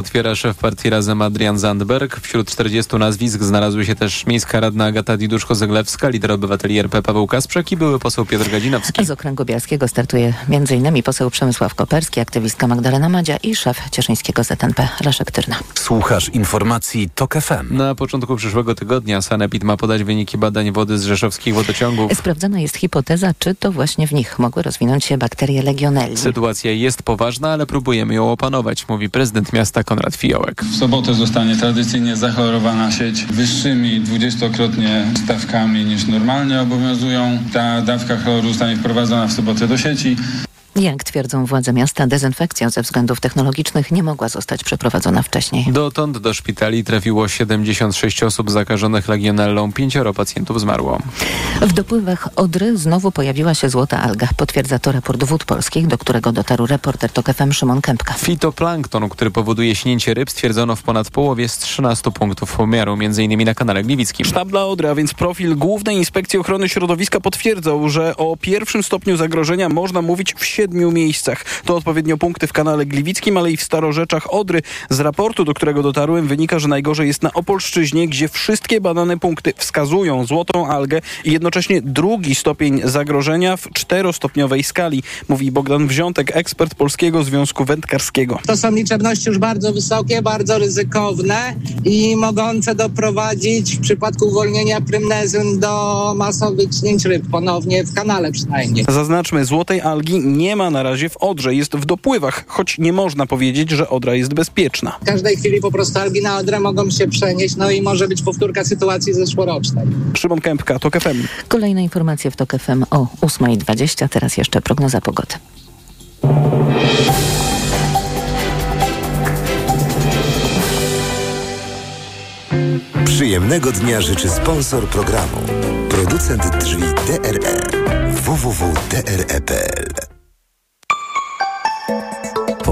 Otwiera szef partii Razem Adrian Zandberg. Wśród 40 nazwisk znalazły się też miejska radna Agata Diduszko-Zeglewska, lider obywateli RP Paweł Kasprzak i były poseł Piotr Gadzinowski. Z okręgu bielskiego startuje m.in. poseł Przemysław Koperski, aktywistka Magdalena Madzia i szef cieszyńskiego ZNP Leszek Tyrna. Słuchasz informacji TOK FM. Na początku przyszłego tygodnia Sanepid ma podać wyniki badań wody z rzeszowskich wodociągów. Sprawdzana jest hipoteza, czy to właśnie w nich mogły rozwinąć się bakterie legionelli. Sytuacja jest poważna, ale próbujemy ją opanować, mówi prezydent miasta Konrad Fiołek. W sobotę zostanie tradycyjnie zachorowana sieć wyższymi dwudziestokrotnie stawkami niż normalnie obowiązują. Ta dawka chloru zostanie wprowadzona w sobotę do sieci. Jak twierdzą władze miasta, dezynfekcja ze względów technologicznych nie mogła zostać przeprowadzona wcześniej. Dotąd do szpitali trafiło 76 osób zakażonych legionellą, pięcioro pacjentów zmarło. W dopływach Odry znowu pojawiła się złota alga, potwierdza to raport Wód Polskich, do którego dotarł reporter TOK FM Szymon Kępka. Fitoplankton, który powoduje śnięcie ryb, stwierdzono w ponad połowie z 13 punktów pomiaru, m.in. na kanale Gliwickim. Sztab dla Odry, a więc profil Głównej Inspekcji Ochrony Środowiska potwierdzał, że o pierwszym stopniu zagrożenia można mówić w siedmiu miejscach. To odpowiednio punkty w kanale Gliwickim, ale i w Starorzeczach Odry. Z raportu, do którego dotarłem, wynika, że najgorzej jest na Opolszczyźnie, gdzie wszystkie badane punkty wskazują złotą algę i jednocześnie drugi stopień zagrożenia w czterostopniowej skali, mówi Bogdan Wziątek, ekspert Polskiego Związku Wędkarskiego. To są liczebności już bardzo wysokie, bardzo ryzykowne i mogące doprowadzić w przypadku uwolnienia prymnezyn do masowych śnięć ryb, ponownie w kanale przynajmniej. Zaznaczmy, złotej algi nie ma na razie w Odrze, jest w dopływach, choć nie można powiedzieć, że Odra jest bezpieczna. W każdej chwili po prostu algi na Odrę mogą się przenieść, no i może być powtórka sytuacji zeszłorocznej. Szymon Kępka, TOK FM. Kolejne informacje w TOK FM o 8.20, teraz jeszcze prognoza pogody. Przyjemnego dnia życzy sponsor programu. Producent drzwi DRE. www.dre.pl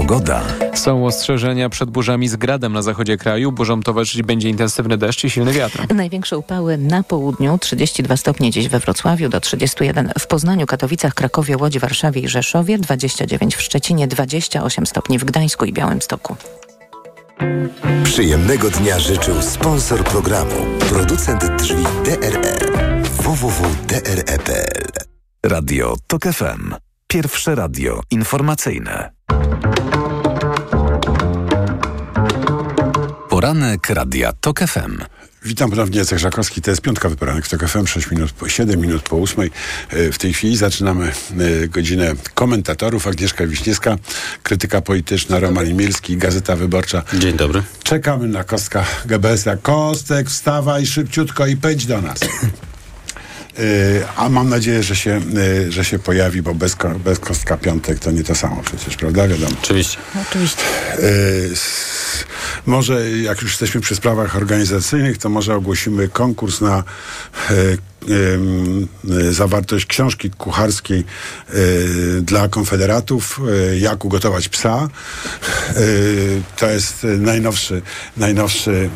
Pogoda. Są ostrzeżenia przed burzami z gradem na zachodzie kraju. Burzom towarzyszyć będzie intensywny deszcz i silny wiatr. Największe upały na południu, 32 stopnie dziś we Wrocławiu, do 31 w Poznaniu, Katowicach, Krakowie, Łodzi, Warszawie i Rzeszowie, 29 w Szczecinie, 28 stopni w Gdańsku i Białymstoku. Przyjemnego dnia życzył sponsor programu. Producent drzwi DRE. www.dre.pl Radio TOK FM. Pierwsze radio informacyjne. Poranek Radia TOK FM. Witam ponownie, Jacek Żakowski. To jest piątkowy poranek w TOK FM, 6 minut po, 7 minut po 8. W tej chwili zaczynamy e, godzinę komentatorów. Agnieszka Wiśniewska, krytyka polityczna, Roman Imielski, Gazeta Wyborcza. Dzień dobry. Czekamy na Kostka GBS-a. Kostek, wstawaj szybciutko i pędź do nas. Yy, a mam nadzieję, że się, yy, że się pojawi, bo bez, bez kostka piątek to nie to samo przecież, prawda? Wiadomo. Oczywiście. Oczywiście. S- może jak już jesteśmy przy sprawach organizacyjnych, to może ogłosimy konkurs na e, e, zawartość książki kucharskiej e, dla konfederatów, e, jak ugotować psa. E, to jest e, najnowszy, najnowszy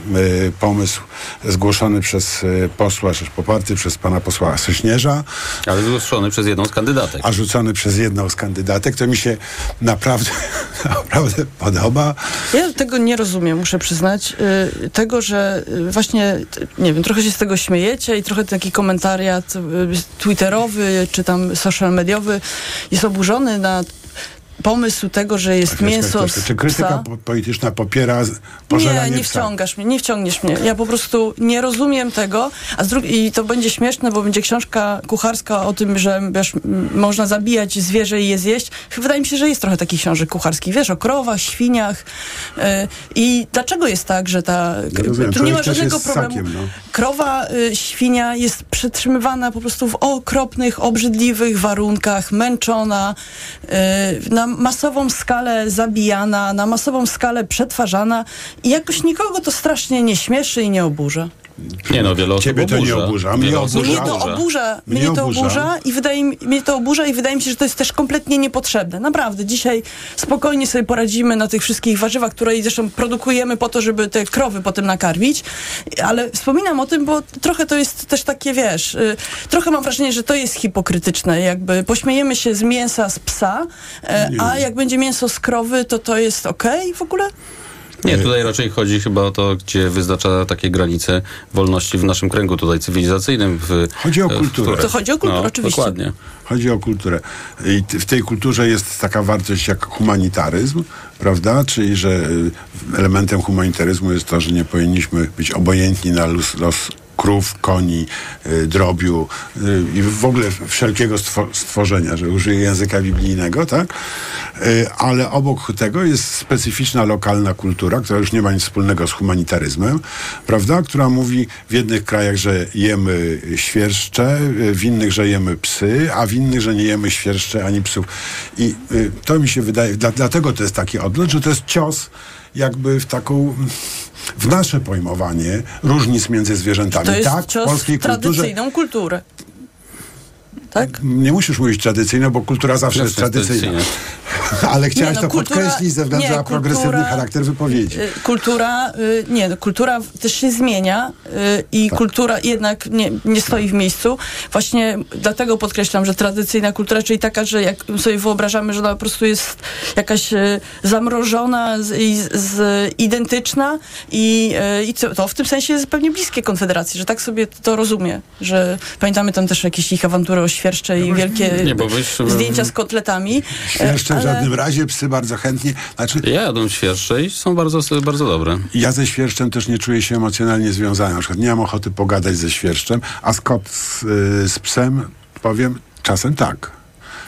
e, pomysł zgłoszony przez e, posła, czy poparty przez pana posła Sośnierza Ale zgłoszony przez jedną z kandydatek. a rzucony przez jedną z kandydatek. To mi się naprawdę, naprawdę podoba. Ja tego nie rozumiem, muszę przyznać. Tego, że właśnie, nie wiem, trochę się z tego śmiejecie i trochę taki komentariat y, twitterowy czy tam social mediowy jest oburzony na pomysł tego, że jest mięso z Czy krytyka psa. po- polityczna popiera Nie, pożeranie nie psa? wciągasz mnie, nie wciągniesz mnie. Ja po prostu nie rozumiem tego, a z drugiej i to będzie śmieszne, bo będzie książka kucharska o tym, że wiesz, można zabijać zwierzę i je zjeść. Wydaje mi się, że jest trochę takich książek kucharskich, wiesz, o krowach, świniach. Yy, I dlaczego jest tak, że ta... Nie rozumiem. tu nie ma żadnego problemu. ssakiem, no. Krowa, y, świnia jest przetrzymywana po prostu w okropnych, obrzydliwych warunkach, męczona, y, na masową skalę zabijana, na masową skalę przetwarzana i jakoś nikogo to strasznie nie śmieszy i nie oburza. Nie no, wiele osób Ciebie to nie oburza. oburza, mnie oburza. Mnie to oburza, Mnie mnie to oburza. oburza i wydaje mi, mnie to oburza i wydaje mi się, że to jest też kompletnie niepotrzebne. Naprawdę, dzisiaj spokojnie sobie poradzimy na tych wszystkich warzywach, które zresztą produkujemy po to, żeby te krowy potem nakarmić, ale wspominam o tym, bo trochę to jest też takie, wiesz, y, trochę mam wrażenie, że to jest hipokrytyczne, jakby pośmiejemy się z mięsa z psa, e, a jak będzie mięso z krowy, to to jest okej w ogóle? Nie, tutaj raczej chodzi chyba o to, gdzie wyznacza takie granice wolności w naszym kręgu tutaj cywilizacyjnym. W, Chodzi o kulturę. To chodzi o kulturę, no, oczywiście. Dokładnie. Chodzi o kulturę. I w tej kulturze jest taka wartość jak humanitaryzm, prawda? Czyli, że y, elementem humanitaryzmu jest to, że nie powinniśmy być obojętni na los, los krów, koni, y, drobiu y, i w ogóle wszelkiego stwo, stworzenia, że użyję języka biblijnego, tak? Y, ale obok tego jest specyficzna lokalna kultura, która już nie ma nic wspólnego z humanitaryzmem, prawda? Która mówi w jednych krajach, że jemy świerszcze, w innych, że jemy psy, a w innych, że nie jemy świerszcze ani psów. I to mi się wydaje, dla, dlatego to jest taki odlot, że to jest cios jakby w taką w nasze pojmowanie różnic między zwierzętami. To jest tak, w polskiej kulturze tradycyjną kulturę. Tak? nie musisz mówić tradycyjną, bo kultura zawsze jest tradycyjna. tradycyjna. Ale chciałeś no, to kultura- podkreślić ze względu nie, na progresywny kultura- charakter wypowiedzi. Y, Kultura, y, nie, no, kultura też się zmienia y, i Tak. kultura jednak nie, nie stoi w miejscu. Właśnie dlatego podkreślam, że tradycyjna kultura, czyli taka, że jak sobie wyobrażamy, że ona po prostu jest jakaś zamrożona z, i z, z, identyczna i, i co, to w tym sensie jest pewnie bliskie Konfederacji, że tak sobie to rozumie, że pamiętamy tam też jakieś ich awantury o świerszcze i wielkie Nie, bo byś- zdjęcia z kotletami. e, Jeszcze w ale- żadnym razie psy bardzo chętnie. Znaczy, Ja jadłem świerszcze i są bardzo, bardzo dobre. ja ze świerszczem też nie czuję się emocjonalnie związany. Na przykład nie mam ochoty pogadać ze świerszczem, a z kot z, y, z psem powiem czasem tak.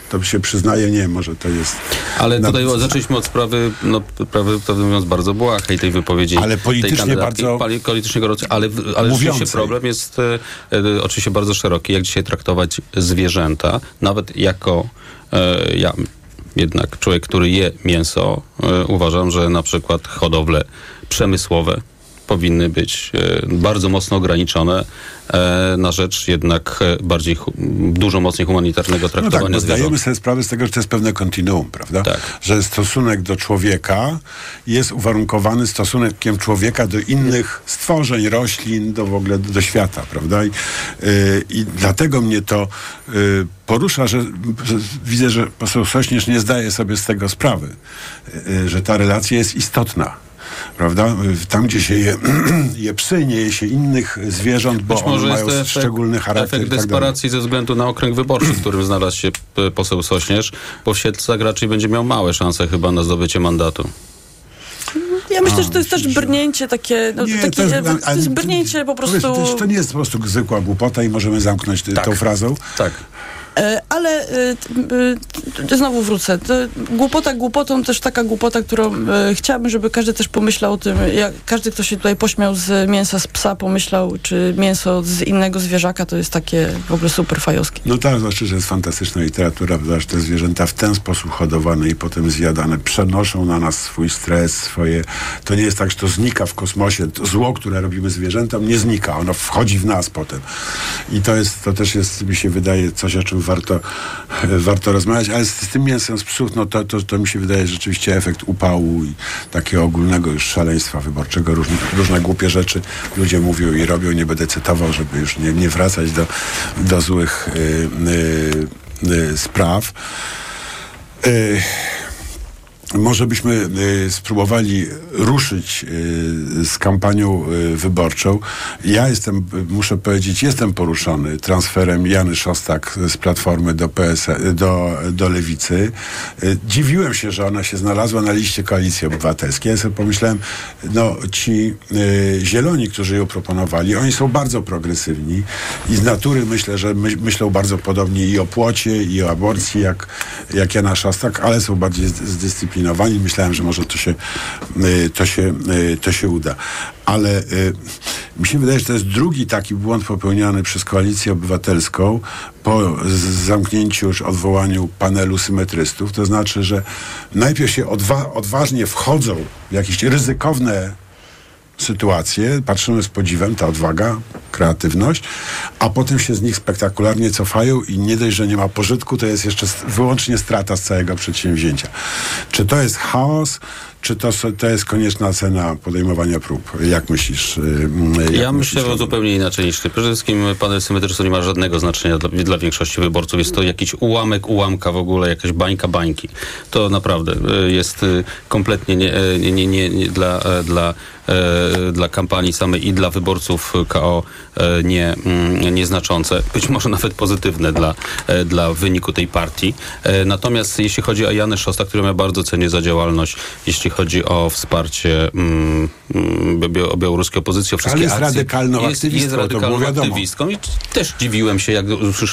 To się przyznaje, nie, może to jest. Ale tutaj zaczęliśmy od sprawy, no, prawy, prawdę mówiąc, bardzo błahej tej wypowiedzi. Ale politycznie bardzo- pali- Politycznie gorącej, ale, ale rzeczywiście problem jest e, e, oczywiście bardzo szeroki, jak dzisiaj traktować zwierzęta, nawet jako e, ja, jednak człowiek, który je mięso, e, uważam, że na przykład hodowle przemysłowe powinny być e, bardzo mocno ograniczone e, na rzecz jednak e, bardziej, dużo mocniej humanitarnego No tak, traktowania zwierząt. zdajemy sobie sprawę z tego, że to jest pewne kontinuum, prawda? Tak. Że stosunek do człowieka jest uwarunkowany stosunkiem człowieka do innych stworzeń, roślin, do w ogóle do, do świata, prawda? I, yy, I dlatego mnie to yy, porusza, że, że widzę, że poseł Sośnierz nie zdaje sobie z tego sprawy, yy, że ta relacja jest istotna. Prawda? Tam, gdzie się je, je psy, nie je się innych zwierząt, bo Być one może mają jest to efekt, szczególny charakter. efekt tak desperacji ze względu na okręg wyborczy, w którym znalazł się p- poseł Sośnierz, bo w Siedlcach raczej będzie miał małe szanse chyba na zdobycie mandatu. Ja myślę, że to jest też brnięcie takie, no, Nie, takie, to jest, brnięcie po prostu... To, to nie jest po prostu zwykła głupota i możemy zamknąć Tak. tą frazą. Tak. E, Ale e, e, znowu wrócę. Głupota głupotą, też taka głupota, którą chciałabym, żeby każdy też pomyślał o tym, jak każdy, kto się tutaj pośmiał z mięsa z psa, pomyślał, czy mięso z innego zwierzaka to jest takie w ogóle super fajowskie. No tak, znaczy, że jest fantastyczna literatura, prawda, te zwierzęta w ten sposób hodowane i potem zjadane przenoszą na nas swój stres, swoje... To nie jest tak, że to znika w kosmosie. To zło, które robimy zwierzętom, nie znika. Ono wchodzi w nas potem. I to jest, to też jest, mi się wydaje, coś, o czym warto, warto rozmawiać, ale z, z tym mięsem z psów, no to, to, to mi się wydaje rzeczywiście efekt upału i takiego ogólnego już szaleństwa wyborczego. Różne, różne głupie rzeczy ludzie mówią i robią. Nie będę cytował, żeby już nie, nie wracać do, do złych y, y, y, spraw. Może byśmy y, spróbowali ruszyć y, z kampanią y, wyborczą. Ja jestem, muszę powiedzieć, jestem poruszony transferem Jany Szostak z Platformy do PS, do, do Lewicy. Dziwiłem się, że ona się znalazła na liście Koalicji Obywatelskiej. Ja sobie pomyślałem, no ci zieloni, którzy ją proponowali, oni są bardzo progresywni i z natury myślę, że my, myślą bardzo podobnie i o płocie, i o aborcji, jak, jak Jana Szostak, ale są bardziej zd- zdyscyplinowani. Myślałem, że może to się, y, to się, y, to się uda. Ale y, mi się wydaje, że to jest drugi taki błąd popełniony przez Koalicję Obywatelską po zamknięciu już odwołaniu panelu symetrystów. To znaczy, że najpierw się odwa- odważnie wchodzą w jakieś ryzykowne sytuacje, patrzymy z podziwem, ta odwaga, kreatywność, a potem się z nich spektakularnie cofają i nie dość, że nie ma pożytku, to jest jeszcze wyłącznie strata z całego przedsięwzięcia. Czy to jest chaos, czy to, to jest konieczna cena podejmowania prób? Jak myślisz? y, Jak Ja myślisz, myślę zupełnie inaczej niż ty. Przede wszystkim panel symetryczny nie ma żadnego znaczenia dla, dla większości wyborców. Jest to jakiś ułamek ułamka w ogóle, jakaś bańka bańki. To naprawdę y, jest y, kompletnie nie, y, nie, nie, nie, dla, dla, dla kampanii samej i dla wyborców KO nie, mm, nieznaczące. Być może nawet pozytywne dla, dla wyniku tej partii. Natomiast jeśli chodzi o Janę Szosta, którą ja bardzo cenię za działalność, jeśli chodzi o wsparcie mm, mm, bio- białoruskiej opozycji, o wszystkie jest akcje. radykalną jest, jest aktywistką, to radykalną aktywistką i też dziwiłem się, jak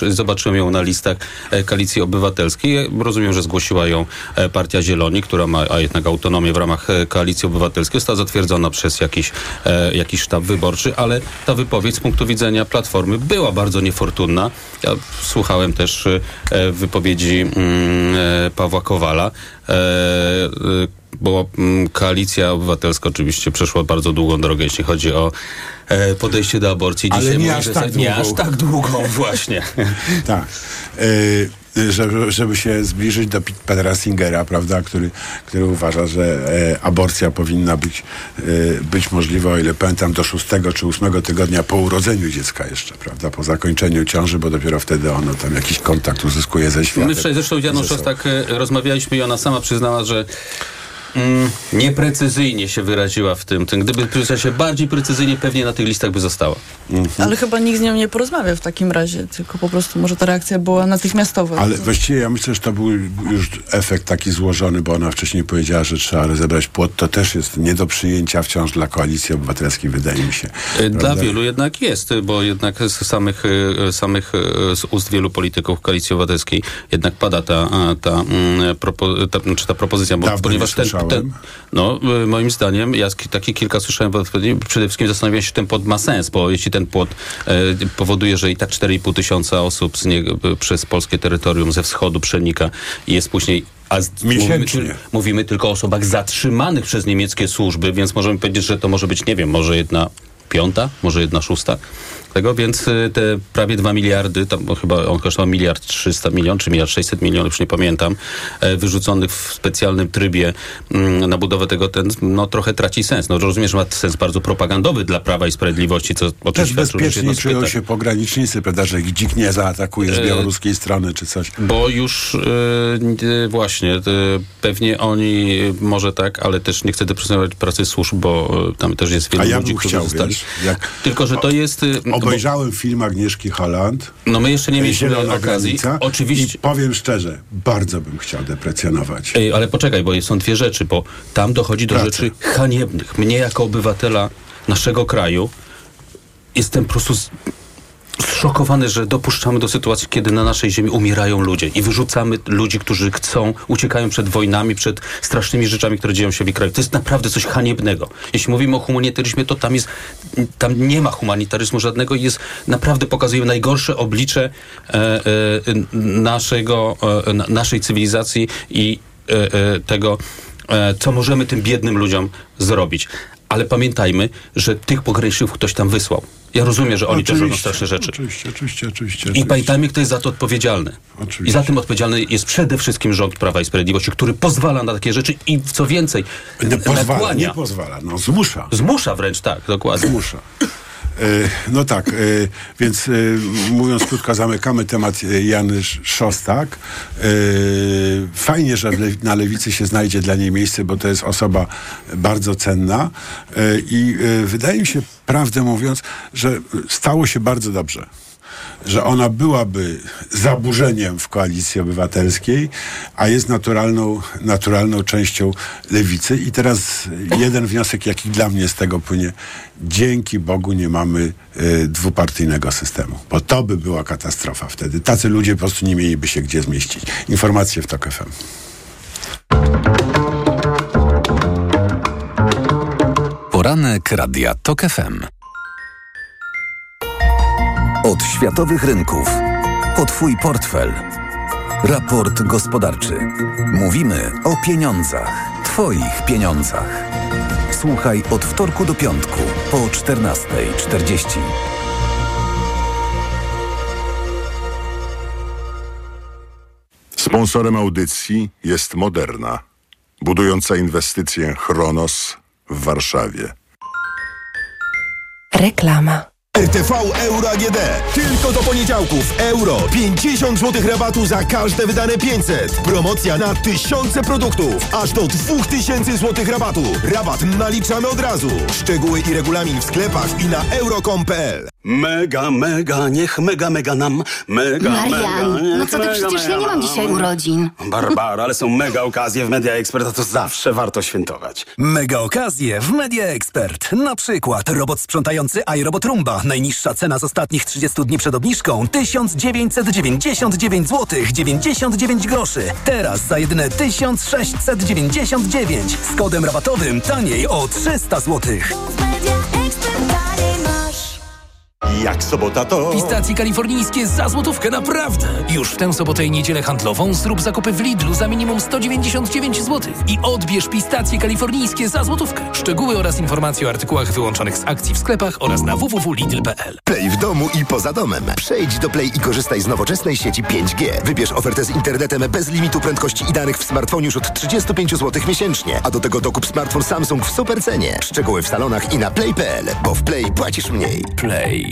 zobaczyłem ją na listach e, Koalicji Obywatelskiej. Rozumiem, że zgłosiła ją e, Partia Zieloni, która ma a jednak autonomię w ramach e, Koalicji Obywatelskiej. Została zatwierdzona przez jakiś, jakiś sztab wyborczy, ale ta wypowiedź z punktu widzenia Platformy była bardzo niefortunna. Ja słuchałem też wypowiedzi mm, Pawła Kowala. E, e, bo mm, koalicja obywatelska oczywiście przeszła bardzo długą drogę, jeśli chodzi o e, podejście do aborcji. Ale Dzisiaj nie mówi, aż tak za- Nie długą. aż tak długą, właśnie. Tak. Y, żeby, żeby się zbliżyć do Petera Singera, prawda, który, który uważa, że e, aborcja powinna być, e, być możliwa, o ile pamiętam, do szóstego czy ósmego tygodnia po urodzeniu dziecka jeszcze, prawda, po zakończeniu ciąży, bo dopiero wtedy ono tam jakiś kontakt uzyskuje ze światem. My wczoraj zresztą z Janą Ze sobą. Szostak e, rozmawialiśmy i ona sama przyznała, że mm, nieprecyzyjnie się wyraziła w tym. tym. Gdyby przyznała się bardziej precyzyjnie, pewnie na tych listach by została. Ale chyba nikt z nią nie porozmawia w takim razie, tylko po prostu może ta reakcja była natychmiastowa. Ale właściwie ja myślę, że to był już efekt taki złożony, bo ona wcześniej powiedziała, że trzeba rozebrać płot. To też jest nie do przyjęcia wciąż dla koalicji obywatelskiej, wydaje mi się. E, Dla Prawda? wielu jednak jest, bo jednak z samych, e, samych e, z ust wielu polityków Koalicji Obywatelskiej jednak pada ta, ta, mm, propo, ta, znaczy ta propozycja, bo, Dawno ponieważ nie ten. Ten, no e, moim zdaniem, ja takie kilka słyszałem, przede wszystkim zastanawiałem się, czy ten płot ma sens, bo jeśli ten płot e, powoduje, że i tak 4,5 tysiąca osób z niego, e, przez polskie terytorium ze wschodu przenika i jest później a z, Miesięcznie. Mówimy, mówimy tylko o osobach zatrzymanych przez niemieckie służby, więc możemy powiedzieć, że to może być, nie wiem, może jedna piąta, może jedna szósta tego, więc y, te prawie 2 miliardy, tam bo chyba on kosztował miliard 300 milionów, czy miliard 600 milionów, już nie pamiętam, e, wyrzuconych w specjalnym trybie mm, na budowę tego, ten, no trochę traci sens. No rozumiem, że ma sens bardzo propagandowy dla Prawa i Sprawiedliwości, co Też że jest jedno bezpiecznie czują się pogranicznicy, prawda, że ich dzik nie zaatakuje z E, białoruskiej strony czy coś. Bo już y, y, właśnie, pewnie oni może tak, ale też nie chcę deprecjonować pracy służb, bo tam też jest ja ludzi, którzy chciał, zostali. wiesz, jak Tylko, że to jest... y, bo- obejrzałem film Agnieszki Holland, No my jeszcze nie mieliśmy Zielona okazji. granica Oczywiście. i powiem szczerze, bardzo bym chciał deprecjonować. Ej, ale poczekaj, bo są dwie rzeczy, bo tam dochodzi do Praca. rzeczy haniebnych. Mnie jako obywatela naszego kraju jestem po prostu zszokowany, że dopuszczamy do sytuacji, kiedy na naszej ziemi umierają ludzie i wyrzucamy ludzi, którzy chcą, uciekają przed wojnami, przed strasznymi rzeczami, które dzieją się w ich kraju. To jest naprawdę coś haniebnego. Jeśli mówimy o humanitaryzmie, to tam jest, tam nie ma humanitaryzmu żadnego i jest, naprawdę pokazuje najgorsze oblicze e, e, naszego, e, na- naszej cywilizacji i e, e, tego, e, co możemy tym biednym ludziom zrobić. Ale pamiętajmy, że tych pograniczników ktoś tam wysłał. Ja rozumiem, że oni też robią straszne rzeczy. Oczywiście, oczywiście, oczywiście. I oczywiście. pamiętajmy, kto jest za to odpowiedzialny. Oczywiście. I za tym odpowiedzialny jest przede wszystkim rząd Prawa i Sprawiedliwości, który pozwala na takie rzeczy i co więcej, Nie pozwala, nakłania. nie pozwala, no zmusza. Zmusza wręcz, tak, dokładnie. Zmusza. E, No tak, e, więc e, mówiąc krótko, zamykamy temat Jany Sz- Szostak. Fajnie, że na lewicy się znajdzie dla niej miejsce, bo to jest osoba bardzo cenna i wydaje mi się, prawdę mówiąc, że stało się bardzo dobrze że ona byłaby zaburzeniem w koalicji obywatelskiej, a jest naturalną, naturalną częścią lewicy. I teraz jeden wniosek, jaki dla mnie z tego płynie. Dzięki Bogu nie mamy y, dwupartyjnego systemu, bo to by była katastrofa wtedy. Tacy ludzie po prostu nie mieliby się gdzie zmieścić. Informacje w TOK FM. Poranek Radia TOK FM. Od światowych rynków. Po Twój portfel. Raport gospodarczy. Mówimy o pieniądzach. Twoich pieniądzach. Słuchaj od wtorku do piątku po 14.40. Sponsorem audycji jest Moderna, budująca inwestycję Chronos w Warszawie. Reklama. RTV Euro AGD. Tylko do poniedziałków. Euro. 50 zł rabatu za każde wydane 500. Promocja na tysiące produktów. Aż do 2000 zł rabatu. Rabat naliczamy od razu. Szczegóły i regulamin w sklepach i na euro.com.pl Mega, mega, niech mega, mega nam. Mega, Marian, mega, no co ty, mega, przecież ja nie mam mega. dzisiaj urodzin. Barbara, ale są mega okazje w Media Expert, a to zawsze warto świętować. Mega okazje w Media Expert. Na przykład robot sprzątający iRobot Rumba. Najniższa cena z ostatnich 30 dni przed obniżką 1999 zł 99 groszy. Teraz za jedyne 1699 z kodem rabatowym taniej o 300 zł. Jak sobota to... Pistacje kalifornijskie za złotówkę, naprawdę! Już w tę sobotę i niedzielę handlową zrób zakupy w Lidlu za minimum 199 zł i odbierz pistacje kalifornijskie za złotówkę. Szczegóły oraz informacje o artykułach wyłączonych z akcji w sklepach oraz na www.lidl.pl. Play w domu i poza domem. Przejdź do Play i korzystaj z nowoczesnej sieci 5G. Wybierz ofertę z internetem bez limitu prędkości i danych w smartfonie już od 35 zł miesięcznie. A do tego dokup smartfon Samsung w supercenie. Szczegóły w salonach i na play.pl, bo w Play płacisz mniej. Play.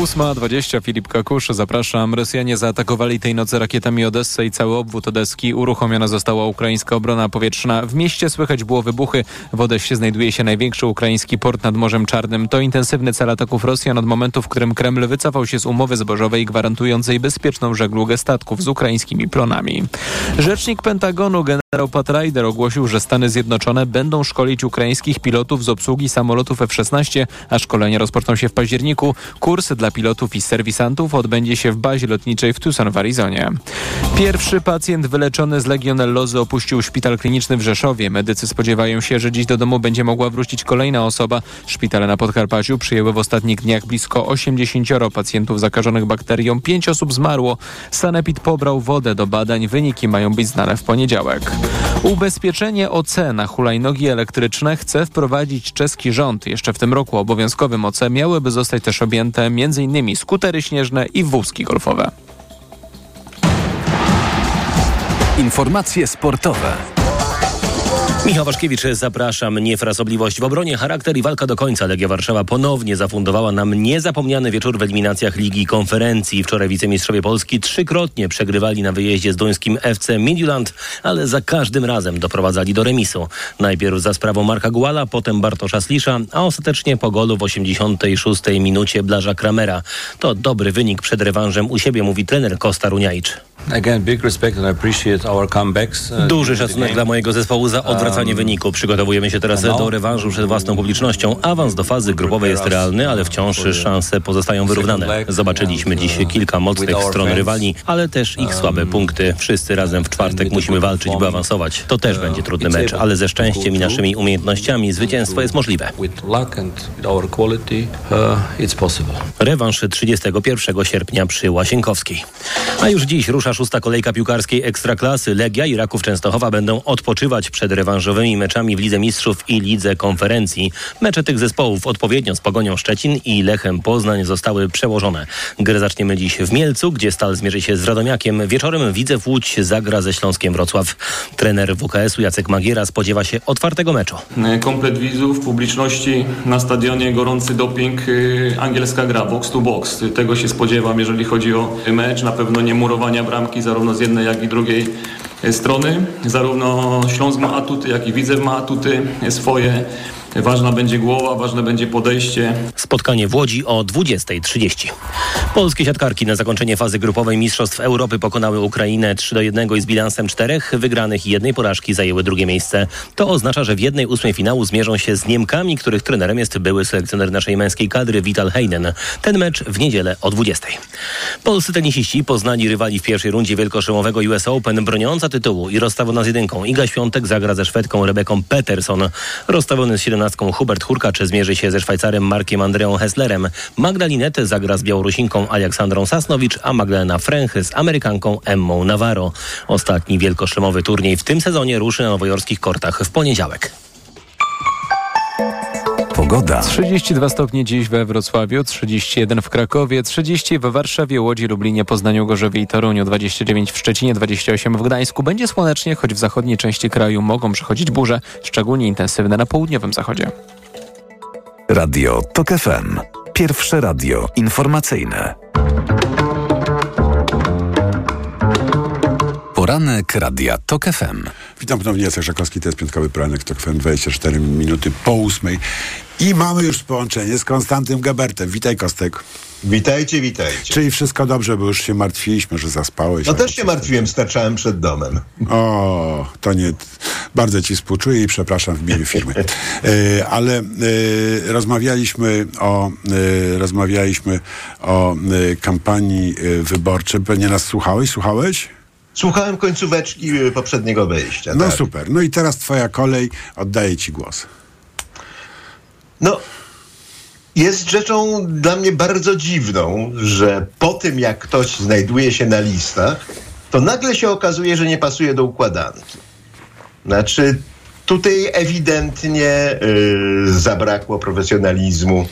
8.20 Filip Kakusz, zapraszam. Rosjanie zaatakowali tej nocy rakietami Odessę i cały obwód Odeski. Uruchomiona została ukraińska obrona powietrzna. W mieście słychać było wybuchy. W Odessie znajduje się największy ukraiński port nad Morzem Czarnym. To intensywny cel ataków Rosjan od momentu, w którym Kreml wycofał się z umowy zbożowej gwarantującej bezpieczną żeglugę statków z ukraińskimi plonami. Rzecznik Pentagonu Pat Ryder ogłosił, że Stany Zjednoczone będą szkolić ukraińskich pilotów z obsługi samolotów F-16, a szkolenia rozpoczną się w październiku. Kurs dla pilotów i serwisantów odbędzie się w bazie lotniczej w Tucson w Arizonie. Pierwszy pacjent wyleczony z legionellozy opuścił szpital kliniczny w Rzeszowie. Medycy spodziewają się, że dziś do domu będzie mogła wrócić kolejna osoba. Szpitale na Podkarpaciu przyjęły w ostatnich dniach blisko 80 pacjentów zakażonych bakterią. Pięć osób zmarło. Sanepid pobrał wodę do badań. Wyniki mają być znane w poniedziałek. Ubezpieczenie OC na hulajnogi elektryczne chce wprowadzić czeski rząd. Jeszcze w tym roku obowiązkowym OC miałyby zostać też objęte m.in. skutery śnieżne i wózki golfowe. Informacje sportowe. Michał Waszkiewicz, zapraszam. Niefrasobliwość w obronie, charakter i walka do końca. Legia Warszawa ponownie zafundowała nam niezapomniany wieczór w eliminacjach Ligi Konferencji. Wczoraj wicemistrzowie Polski trzykrotnie przegrywali na wyjeździe z duńskim FC Midtjylland, ale za każdym razem doprowadzali do remisu. Najpierw za sprawą Marka Guala, potem Bartosza Slisza, a ostatecznie po golu w 86 minucie Blaża Kramera. To dobry wynik przed rewanżem u siebie, mówi trener Kosta Runiajcz. Again, big respect and I appreciate our comebacks. uh, Duży szacunek dla mojego zespołu za odwracanie Um, wyniku. Przygotowujemy się teraz do rewanżu przed własną publicznością. Awans do fazy grupowej jest realny, ale wciąż szanse pozostają wyrównane. Zobaczyliśmy dziś kilka mocnych stron rywali, ale też ich słabe punkty. Wszyscy razem w czwartek musimy walczyć, by awansować. To też będzie trudny mecz, ale ze szczęściem i naszymi umiejętnościami zwycięstwo jest możliwe. Uh. Rewanż 31 sierpnia przy Łasienkowskiej. A już dziś rusza szósta kolejka piłkarskiej Ekstraklasy. Legia i Raków Częstochowa będą odpoczywać przed rewanżowymi meczami w Lidze Mistrzów i Lidze Konferencji. Mecze tych zespołów odpowiednio z Pogonią Szczecin i Lechem Poznań zostały przełożone. Grę zaczniemy dziś w Mielcu, gdzie Stal zmierzy się z Radomiakiem. Wieczorem Widzew Łódź zagra ze Śląskiem Wrocław. Trener WKS-u Jacek Magiera spodziewa się otwartego meczu. Komplet widzów, publiczności na stadionie, gorący doping, y, angielska gra, box to box. Tego się spodziewam, jeżeli chodzi o mecz. Na pewno nie murowania bramki zarówno z jednej, jak i drugiej y, strony. Zarówno Śląsk ma atuty, jak i Widzew ma atuty swoje. Ważna będzie głowa, ważne będzie podejście. Spotkanie w Łodzi o 20.30. Polskie siatkarki na zakończenie fazy grupowej Mistrzostw Europy pokonały Ukrainę 3 do 1 i z bilansem czterech wygranych i jednej porażki zajęły drugie miejsce. To oznacza, że w jednej ósmej finału zmierzą się z Niemkami, których trenerem jest były selekcjoner naszej męskiej kadry Vital Heinen. Ten mecz w niedzielę o 20. Polscy tenisiści poznali rywali w pierwszej rundzie wielkoszymowego US Open broniąca tytułu i rozstawiona z jedynką. Iga Świątek zagra ze Szwedką Rebeką Peterson. Rozstawiony z 17 siedemnastką Hubert Hurkacz zmierzy się ze Szwajcarem Markiem Andreą Hesslerem. Magdalinety zagra z Białorusinką Aleksandrą Sasnowicz, a Magdalena Fręchy z Amerykanką Emmą Navarro. Ostatni wielkoszlemowy turniej w tym sezonie ruszy na nowojorskich kortach w poniedziałek. Pogoda. 32 stopnie dziś we Wrocławiu, 31 w Krakowie, 30 w Warszawie, Łodzi, Lublinie, Poznaniu, Gorzowie i Toruniu, 29 w Szczecinie, 28 w Gdańsku. Będzie słonecznie, choć w zachodniej części kraju mogą przychodzić burze, szczególnie intensywne na południowym zachodzie. Radio TOK FM. Pierwsze radio informacyjne. Poranek Radia TOK FM. Witam ponownie, Jacek Żakowski, to jest piątkowy poranek TOK FM, 24 minuty po ósmej. I mamy już połączenie z Konstantym Gebertem. Witaj Kostek. Witajcie, witajcie. Czyli wszystko dobrze, bo już się martwiliśmy, że zaspałeś. No też się martwiłem, starczałem przed domem. O, to nie. Bardzo ci współczuję i przepraszam w imieniu firmy. E, ale e, rozmawialiśmy o e, rozmawialiśmy o kampanii wyborczej. Pewnie nas słuchałeś? Słuchałeś? Słuchałem końcóweczki poprzedniego wejścia. No tak. super. No i teraz twoja kolej. Oddaję ci głos. No, jest rzeczą dla mnie bardzo dziwną, że po tym, jak ktoś znajduje się na listach, to nagle się okazuje, że nie pasuje do układanki. Znaczy, tutaj ewidentnie y, zabrakło profesjonalizmu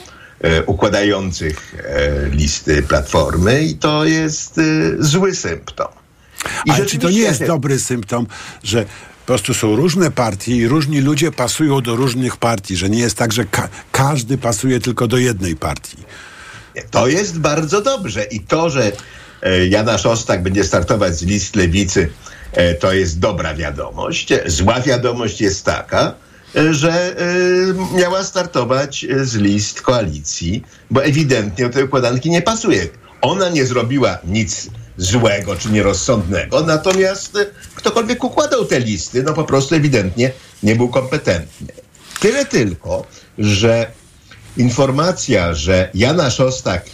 y, układających y, listy platformy i to jest y, zły symptom. I Ale czy to nie jest dobry symptom, że prostu są różne partie i różni ludzie pasują do różnych partii, że nie jest tak, że ka- każdy pasuje tylko do jednej partii. To jest bardzo dobrze. I to, że e, Jana Szostak będzie startować z list lewicy, e, to jest dobra wiadomość. Zła wiadomość jest taka, e, że miała startować z list koalicji, bo ewidentnie do tej układanki nie pasuje. Ona nie zrobiła nic złego czy nierozsądnego, natomiast e, ktokolwiek układał te listy, no po prostu ewidentnie nie był kompetentny. Tyle tylko, że informacja, że Jana Szostak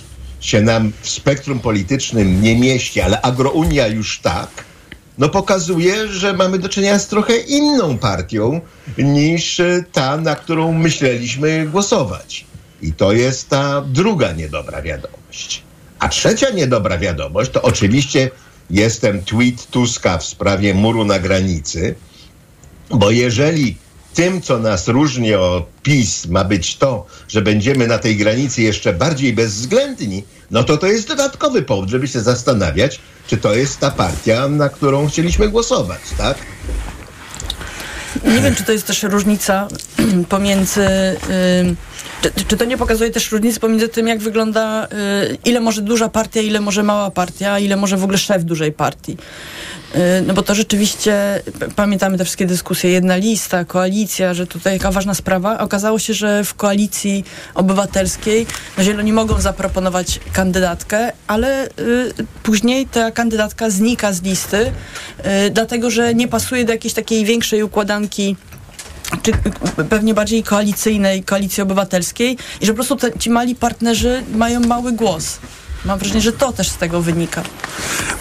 się nam w spektrum politycznym nie mieści, ale Agrounia już tak, no pokazuje, że mamy do czynienia z trochę inną partią niż e, ta, na którą myśleliśmy głosować. I to jest ta druga niedobra wiadomość. A trzecia niedobra wiadomość to oczywiście jest ten tweet Tuska w sprawie muru na granicy, bo jeżeli tym, co nas różni od PiS, ma być to, że będziemy na tej granicy jeszcze bardziej bezwzględni, no to to jest dodatkowy powód, żeby się zastanawiać, czy to jest ta partia, na którą chcieliśmy głosować, tak? Nie wiem, czy to jest też różnica pomiędzy. ym, czy, czy to nie pokazuje też różnicy pomiędzy tym, jak wygląda, y, ile może duża partia, ile może mała partia, ile może w ogóle szef dużej partii. Y, No bo to rzeczywiście, pamiętamy te wszystkie dyskusje, jedna lista, koalicja, że tutaj jaka ważna sprawa. Okazało się, że w koalicji obywatelskiej no Zieloni mogą zaproponować kandydatkę, ale y, później ta kandydatka znika z listy, y, dlatego że nie pasuje do jakiejś takiej większej układanki czy pewnie bardziej koalicyjnej, koalicji obywatelskiej i że po prostu te, ci mali partnerzy mają mały głos. Mam wrażenie, że to też z tego wynika.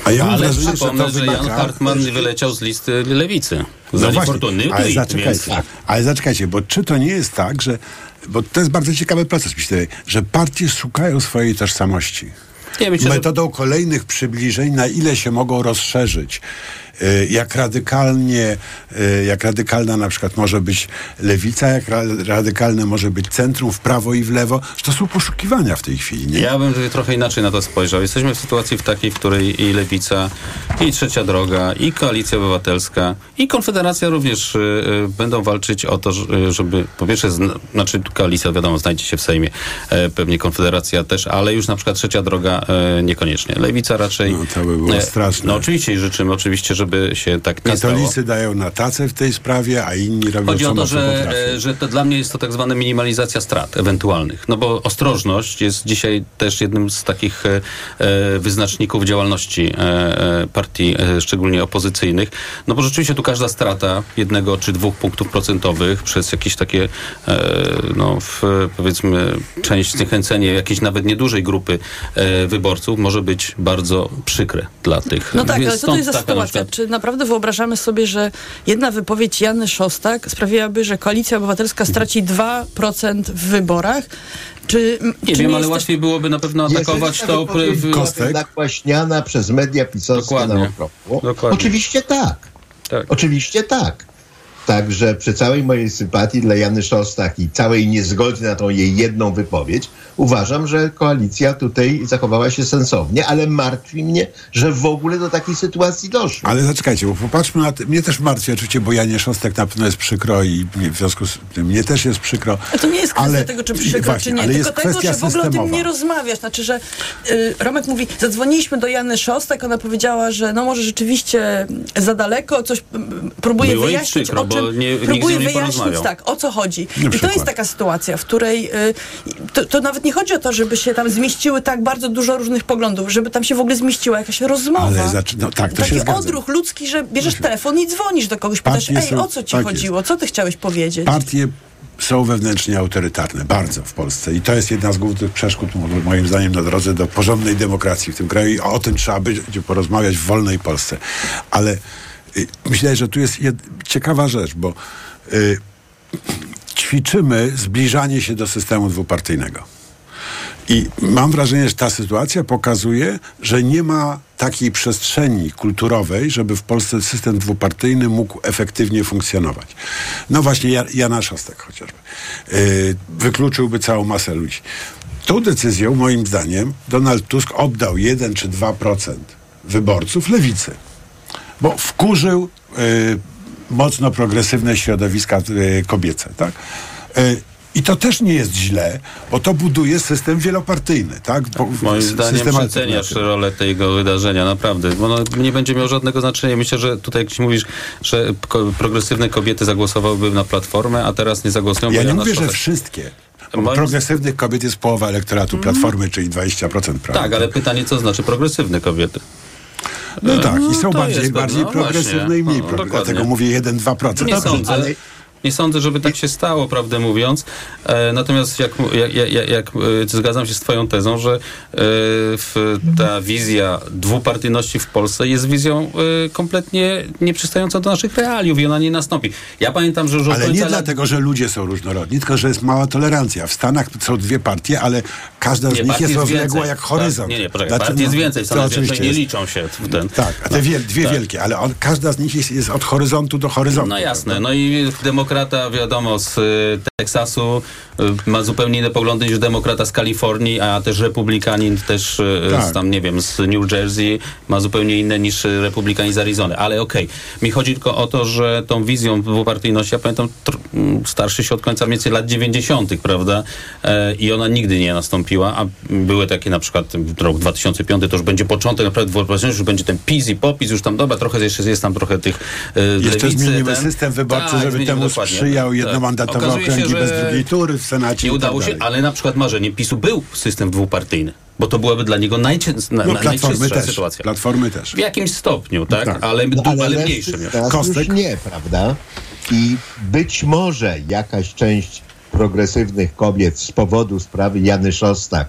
A ja mam Ale wrażenie, że to przypomnę, że Jan wymaga- Hartman wyleciał z listy lewicy. No Za właśnie, niefortunny ale tweet, zaczekajcie, więc... ale zaczekajcie, bo czy to nie jest tak, że, bo to jest bardzo ciekawy proces, myślę, że partie szukają swojej tożsamości. Ja myślę, że- Metodą kolejnych przybliżeń, na ile się mogą rozszerzyć. Y, Jak radykalnie, y, jak radykalna na przykład może być lewica, jak ra- radykalne może być centrum w prawo i w lewo. To są poszukiwania w tej chwili, nie? Ja bym trochę inaczej na to spojrzał. Jesteśmy w sytuacji w takiej, w której i Lewica, i Trzecia Droga, i Koalicja Obywatelska, i Konfederacja również y, będą walczyć o to, żeby po pierwsze, zna, znaczy Koalicja wiadomo znajdzie się w Sejmie, e, pewnie Konfederacja też, ale już na przykład Trzecia Droga e, niekoniecznie. Lewica raczej... No, to by było e, straszne. No oczywiście i życzymy oczywiście, żeby się tak nie stało. Katolicy dają na tacę w tej sprawie, a inni robią Chodzi co o to, że, potrafią. e, że to dla mnie jest to tak zwana minimalizacja strat ewentualnych. No bo ostrożność jest dzisiaj też jednym z takich e, e, wyznaczników działalności e, e, partii, e, szczególnie opozycyjnych. No bo rzeczywiście tu każda strata jednego czy dwóch punktów procentowych przez jakieś takie, e, no w, powiedzmy, część zniechęcenie jakiejś nawet niedużej grupy e, wyborców może być bardzo przykre dla tych. No tak, Więc ale co to jest za sytuacja? Czy naprawdę wyobrażamy sobie, że jedna wypowiedź Jany Szostak sprawiłaby, że Koalicja Obywatelska straci 2% w wyborach? Czy, Nie czy wiem, ale jeste- łatwiej byłoby na pewno atakować to... w- byłaby Nakłaśniana przez media pisowskie Dokładnie. na okropło. Dokładnie. Oczywiście tak. Tak. Oczywiście tak. Także przy całej mojej sympatii dla Jany Szostak i całej niezgodzie na tą jej jedną wypowiedź, uważam, że koalicja tutaj zachowała się sensownie, ale martwi mnie, że w ogóle do takiej sytuacji doszło. Ale zaczekajcie, bo popatrzmy na to. Mnie też martwi oczywiście, bo Janie Szostek na pewno jest przykro i w związku z tym mnie też jest przykro. Ale To nie jest kwestia ale, tego, czy przykro, właśnie, czy nie, ale tylko jest tego, kwestia że w ogóle o tym systemowa. nie rozmawiasz. Znaczy, że y, Romek mówi, zadzwoniliśmy do Jany Szostak, ona powiedziała, że no może rzeczywiście za daleko, coś próbuje Było wyjaśnić, przykro, czym, nie- nie wyjaśnić, tak, o co chodzi. I to jest taka sytuacja, w której y, to, to nawet nie chodzi o to, żeby się tam zmieściły tak bardzo dużo różnych poglądów, żeby tam się w ogóle zmieściła jakaś rozmowa. Ale zaczy- no tak, to się Taki zgadza. odruch ludzki, że bierzesz telefon i dzwonisz do kogoś, pytasz, Partie ej, są- o co ci tak chodziło, co ty chciałeś powiedzieć? Partie są wewnętrznie autorytarne, bardzo w Polsce. I to jest jedna z głównych przeszkód, mo- moim zdaniem, na drodze do porządnej demokracji w tym kraju. I o tym trzeba będzie porozmawiać w wolnej Polsce. Ale myślę, że tu jest ciekawa rzecz, bo y, ćwiczymy zbliżanie się do systemu dwupartyjnego. I mam wrażenie, że ta sytuacja pokazuje, że nie ma takiej przestrzeni kulturowej, żeby w Polsce system dwupartyjny mógł efektywnie funkcjonować. No właśnie Ja- Jana Szostek chociażby. Yy, wykluczyłby całą masę ludzi. Tą decyzją, moim zdaniem, Donald Tusk oddał 1 czy 2% wyborców lewicy. Bo wkurzył y, mocno progresywne środowiska y, kobiece, tak? Y, I to też nie jest źle, bo to buduje system wielopartyjny, tak? Bo, Moim s- zdaniem przeceniasz rolę tego wydarzenia, naprawdę. Ono nie będzie miało żadnego znaczenia. Myślę, że tutaj jak mówisz, że progresywne kobiety zagłosowałyby na Platformę, a teraz nie zagłosują, Ja nie mówię, że wszystkie. Moim- progresywnych kobiet jest połowa elektoratu Platformy, czyli 20%, prawda? Tak, ale pytanie, co znaczy progresywne kobiety? No tak, i są to bardziej, jest bardziej no progresywne i mniej No, progresywne. Dlatego mówię 1-2%. Nie sądzę. ale- Nie sądzę, żeby tak się stało, prawdę mówiąc. E, natomiast jak, jak, jak, jak e, zgadzam się z twoją tezą, że e, ta wizja dwupartyjności w Polsce jest wizją e, kompletnie nieprzystającą do naszych realiów i ona nie nastąpi. Ja pamiętam, że już Ale nie lat- dlatego, że ludzie są różnorodni, tylko że jest mała tolerancja. W Stanach są dwie partie, ale każda z Nie, nich jest rozległa jak horyzont. Tak, nie, nie, poczekaj, Znaczy, partii jest no, więcej, to Stany Zjednoczone oczywiście nie jest. liczą się w ten. Tak, a te wiel, dwie tak. wielkie, ale on, każda z nich jest, jest od horyzontu do horyzontu. No jasne, no i demokrata wiadomo z y, Teksasu y, ma zupełnie inne poglądy niż demokrata z Kalifornii, a też republikanin też y, Tak. z tam, nie wiem, z New Jersey ma zupełnie inne niż republikanin z Arizony. Ale okej, mi chodzi tylko o to, że tą wizją dwupartyjności, ja pamiętam, tr- m, starszy się od końca mniej więcej lat 90., prawda? E, I ona nigdy nie nastąpiła, a były takie na przykład rok 2005, to już będzie początek naprawdę dwupartyjności, już będzie ten PiS i popis, już tam dobra, trochę jeszcze jest tam trochę tych y, Jeszcze lewicy, zmienimy ten- system wyborczy, Tak, żeby temu dokładnie. Sprzyjał Tak. jednomandatowe się, okręgi że bez drugiej tury w Senacie. Nie tak udało się, dalej. ale na przykład marzeniem PiSu był system dwupartyjny, bo to byłaby dla niego najczę, na, No, na, platformy najczystsza też. sytuacja. Platformy też. W jakimś stopniu, tak? Tak. Ale, No, ale, ale mniejszym Kostek? już nie, prawda? I być może jakaś część progresywnych kobiet z powodu sprawy Jany Szostak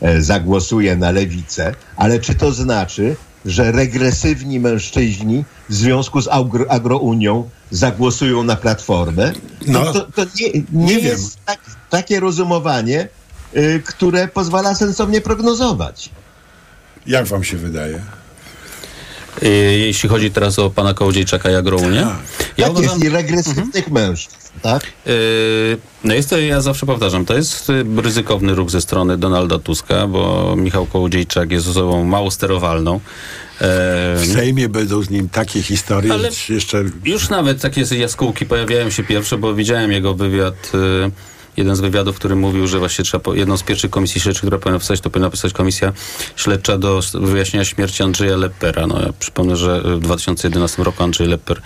e, zagłosuje na lewicę, ale czy to znaczy, że regresywni mężczyźni w związku z agro, agrounią zagłosują na platformę? No, to, to, nie, nie, nie jest tak, takie rozumowanie, y, które pozwala sensownie prognozować. Jak wam się wydaje? Y, Jeśli chodzi teraz o pana Kołodziejczaka i Agrounię, Tak. ja tak uważam, jest i regresywnych mężczyzn, tak? y, no jest to, ja zawsze powtarzam, to jest y, ryzykowny ruch ze strony Donalda Tuska, bo Michał Kołodziejczak jest osobą mało sterowalną. E, W Sejmie będą z nim takie historie, Ale- jeszcze Już nawet takie jaskółki pojawiają się pierwsze, bo widziałem jego wywiad, jeden z wywiadów, który mówił, że właśnie trzeba, jedną z pierwszych komisji śledczych, która powinna powstać, to powinna powstać komisja śledcza do wyjaśnienia śmierci Andrzeja Leppera. No ja przypomnę, że w 2011 roku Andrzej Lepper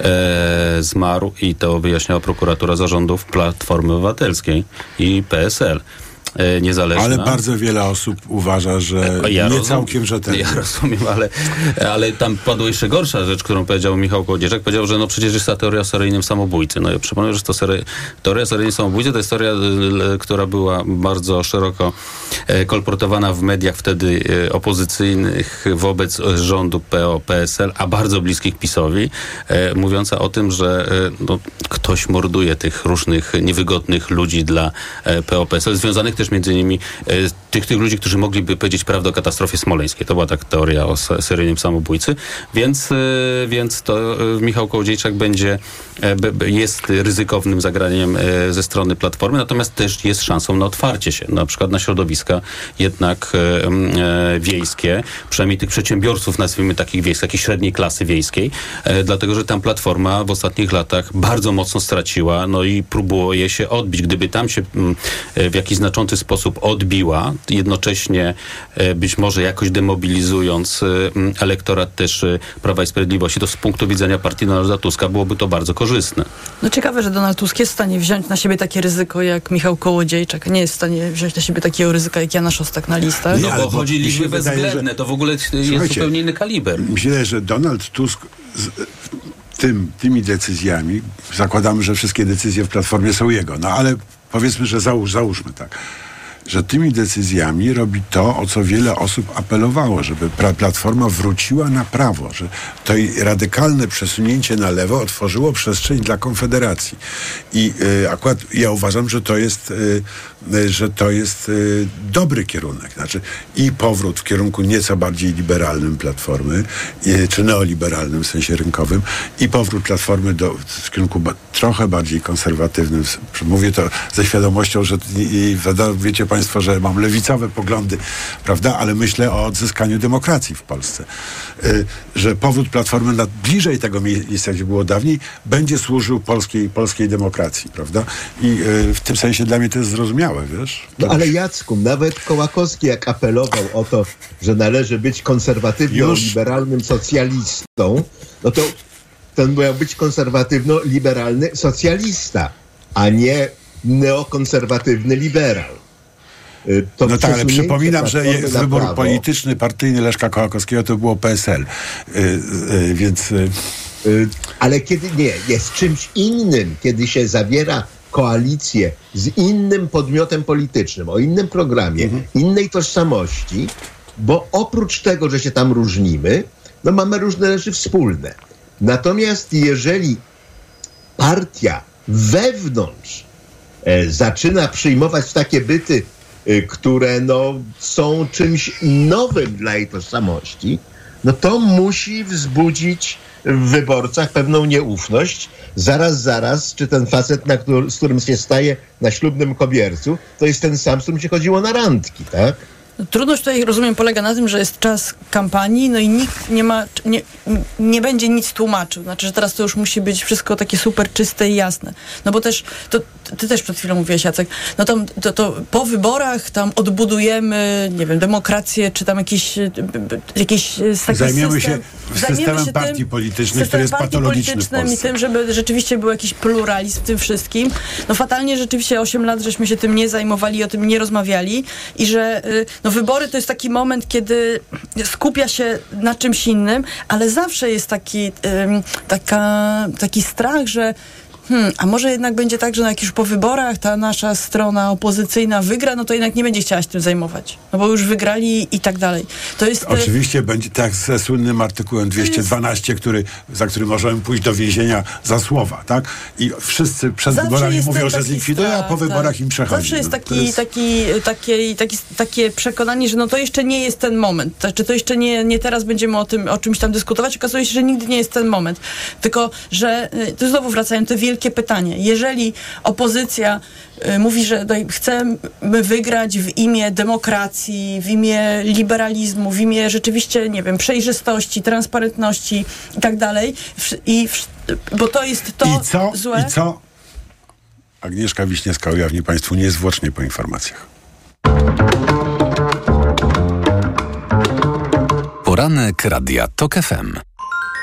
e, zmarł i to wyjaśniała prokuratura zarządów Platformy Obywatelskiej i PSL. E, niezależna. Ale bardzo wiele osób uważa, że E, ja nie rozum- całkiem rzetelnie. Ja rozumiem, ale, ale tam padła jeszcze gorsza rzecz, którą powiedział Michał Kołodziejczak. Powiedział, że no przecież jest ta teoria o seryjnym samobójcy. No ja przypomnę, że to sery, teoria o seryjnym samobójcy to jest teoria, l- która była bardzo szeroko e, kolportowana w mediach wtedy e, opozycyjnych wobec e, rządu PO-PSL, a bardzo bliskich PiSowi, e, mówiąca o tym, że e, no, ktoś morduje tych różnych niewygodnych ludzi dla e, PO-PSL, związanych też między innymi e, tych, tych ludzi, którzy mogliby powiedzieć prawdę o katastrofie smoleńskiej. To była tak teoria o se- seryjnym samobójcy. Więc, e, więc to e, Michał Kołodziejczak będzie, jest ryzykownym zagraniem ze strony Platformy, natomiast też jest szansą na otwarcie się, na przykład na środowiska jednak wiejskie, przynajmniej tych przedsiębiorców, nazwijmy takich wiejskich, takiej średniej klasy wiejskiej, dlatego, że tam Platforma w ostatnich latach bardzo mocno straciła, no i próbuje się odbić. Gdyby tam się w jakiś znaczący sposób odbiła, jednocześnie e, być może jakoś demobilizując e, elektorat też e, Prawa i Sprawiedliwości, to z punktu widzenia partii Donalda Tuska byłoby to bardzo korzystne. No ciekawe, że Donald Tusk jest w stanie wziąć na siebie takie ryzyko jak Michał Kołodziejczak, a nie jest w stanie wziąć na siebie takiego ryzyka jak Jana Szostak na listach. No ale bo chodzi liczby bezwzględne, że- to w ogóle jest zupełnie inny kaliber. Myślę, że Donald Tusk z tym, tymi decyzjami, zakładamy, że wszystkie decyzje w Platformie są jego, no ale powiedzmy, że załóż, załóżmy tak, że tymi decyzjami robi to, o co wiele osób apelowało, żeby Platforma wróciła na prawo, że to radykalne przesunięcie na lewo otworzyło przestrzeń dla Konfederacji. I y, akurat ja uważam, że to jest, y, że to jest y, dobry kierunek. Znaczy i powrót w kierunku nieco bardziej liberalnym Platformy, y, czy neoliberalnym w sensie rynkowym, i powrót Platformy do, w kierunku ba- trochę bardziej konserwatywnym. Mówię to ze świadomością, że i, wiecie Państwo, że mam lewicowe poglądy, prawda, ale myślę o odzyskaniu demokracji w Polsce. Że powrót Platformy na bliżej tego miejsca, gdzie było dawniej, będzie służył polskiej, polskiej demokracji, prawda? I w tym sensie dla mnie to jest zrozumiałe, wiesz? No ale Jacku, nawet Kołakowski jak apelował o to, że należy być konserwatywno-liberalnym socjalistą, no to ten miał być konserwatywno-liberalny socjalista, a nie neokonserwatywny liberal. Y, To no tak, ale przypominam, że wybór prawo- polityczny, partyjny Leszka Kołakowskiego to było PSL. Y, y, więc... Y, Ale kiedy nie, jest czymś innym, kiedy się zawiera koalicję z innym podmiotem politycznym, o innym programie, innej tożsamości, bo oprócz tego, że się tam różnimy, no mamy różne rzeczy wspólne. Natomiast jeżeli partia wewnątrz e, zaczyna przyjmować takie byty, e, które no, są czymś nowym dla jej tożsamości, no to musi wzbudzić w wyborcach pewną nieufność. Zaraz, zaraz, czy ten facet, na z którym się staje na ślubnym kobiercu, to jest ten sam, z którym się chodziło na randki, tak? Trudność tutaj, rozumiem, polega na tym, że jest czas kampanii, no i nikt nie ma, nie, nie będzie nic tłumaczył. Znaczy, że teraz to już musi być wszystko takie super czyste i jasne. No bo też, to, ty też przed chwilą mówiłeś, Jacek, no tam, to, to po wyborach tam odbudujemy, nie wiem, demokrację, czy tam jakiś, y, jakiś y, taki Zajmiemy system, się zajmiemy systemem się partii tym, politycznych, który jest patologiczny i tym, żeby rzeczywiście był jakiś pluralizm w tym wszystkim. No fatalnie rzeczywiście 8 lat, żeśmy się tym nie zajmowali o tym nie rozmawiali i że y, no wybory to jest taki moment, kiedy skupia się na czymś innym, ale zawsze jest taki, taka, taki strach, że Hmm, a może jednak będzie tak, że jak już po wyborach ta nasza strona opozycyjna wygra, no to jednak nie będzie chciała się tym zajmować. No bo już wygrali i tak dalej. To jest... y, Oczywiście będzie tak ze słynnym artykułem 212, który, za który możemy pójść do więzienia za słowa, tak? I wszyscy przed Zawsze wyborami mówią, że zlikwidują, a po wyborach tak. im przechodzi. Zawsze jest, No, to taki, jest- Taki, taki, taki, takie przekonanie, że no to jeszcze nie jest ten moment. Znaczy to jeszcze nie, nie teraz będziemy o tym, o czymś tam dyskutować. Okazuje się, że nigdy nie jest ten moment. Tylko, że y, tu znowu wracają te wielkie pytanie. Jeżeli opozycja y, mówi, że daj- chcemy wygrać w imię demokracji, w imię liberalizmu, w imię rzeczywiście, nie wiem, przejrzystości, transparentności i tak dalej, i bo to jest to I co? złe. I co? Agnieszka Wiśniewska ujawni Państwu niezwłocznie po informacjach. Poranek Radia TOK FM.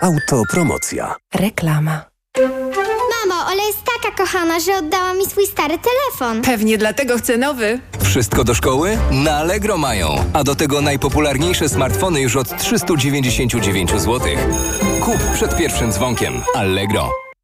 Autopromocja. Reklama. Mamo, Ola jest taka kochana, że oddała mi swój stary telefon. Pewnie dlatego chce nowy. Wszystko do szkoły? Na Allegro mają. A do tego najpopularniejsze smartfony już od 399 zł. Kup przed pierwszym dzwonkiem. Allegro.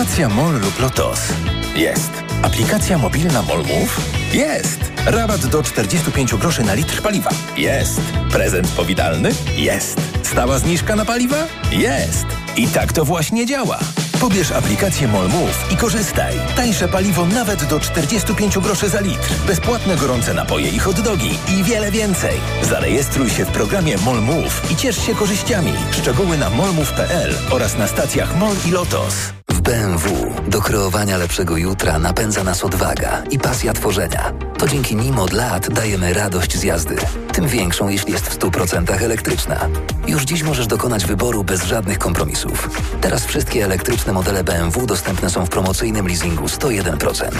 Stacja MOL lub LOTOS. Jest. Aplikacja mobilna MOL Move? Jest. Rabat do 45 groszy na litr paliwa? Jest. Prezent powitalny? Jest. Stała zniżka na paliwa? Jest. I tak to właśnie działa. Pobierz aplikację MOL Move i korzystaj. Tańsze paliwo nawet do 45 groszy za litr. Bezpłatne gorące napoje i hot dogi i wiele więcej. Zarejestruj się w programie MOL Move i ciesz się korzyściami. Szczegóły na molmove.pl oraz na stacjach MOL i LOTOS. BMW do kreowania lepszego jutra napędza nas odwaga i pasja tworzenia. To dzięki nim od lat dajemy radość z jazdy. Tym większą, jeśli jest w 100% elektryczna. Już dziś możesz dokonać wyboru bez żadnych kompromisów. Teraz wszystkie elektryczne modele BMW dostępne są w promocyjnym leasingu 101%.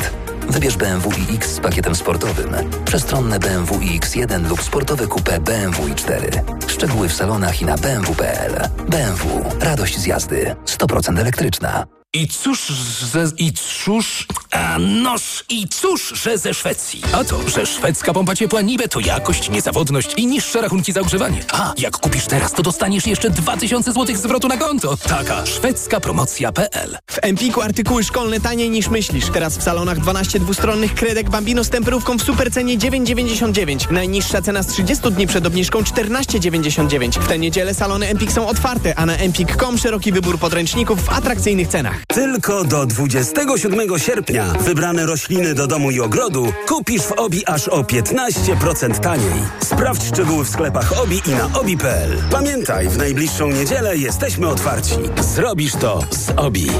Wybierz BMW iX z pakietem sportowym, przestronne BMW iX1 lub sportowe coupé BMW i4. Szczegóły w salonach i na bmw.pl. BMW. Radość z jazdy. 100% elektryczna. I cóż, że, i cóż, a noż, i cóż, że ze Szwecji. A to, że szwedzka pompa ciepła Nibe to jakość, niezawodność i niższe rachunki za ogrzewanie. A, jak kupisz teraz, to dostaniesz jeszcze 2000 zł zwrotu na konto. Taka szwedzka promocja.pl W Empiku artykuły szkolne taniej niż myślisz. Teraz w salonach 12 dwustronnych kredek Bambino z temperówką w supercenie 9,99. Najniższa cena z 30 dni przed obniżką 14,99. W tę niedzielę salony Empik są otwarte, a na empik.com szeroki wybór podręczników w atrakcyjnych cenach. Tylko do 27 sierpnia wybrane rośliny do domu i ogrodu kupisz w OBI aż o 15% taniej. Sprawdź szczegóły w sklepach OBI i na obi.pl. Pamiętaj, w najbliższą niedzielę jesteśmy otwarci. Zrobisz to z OBI.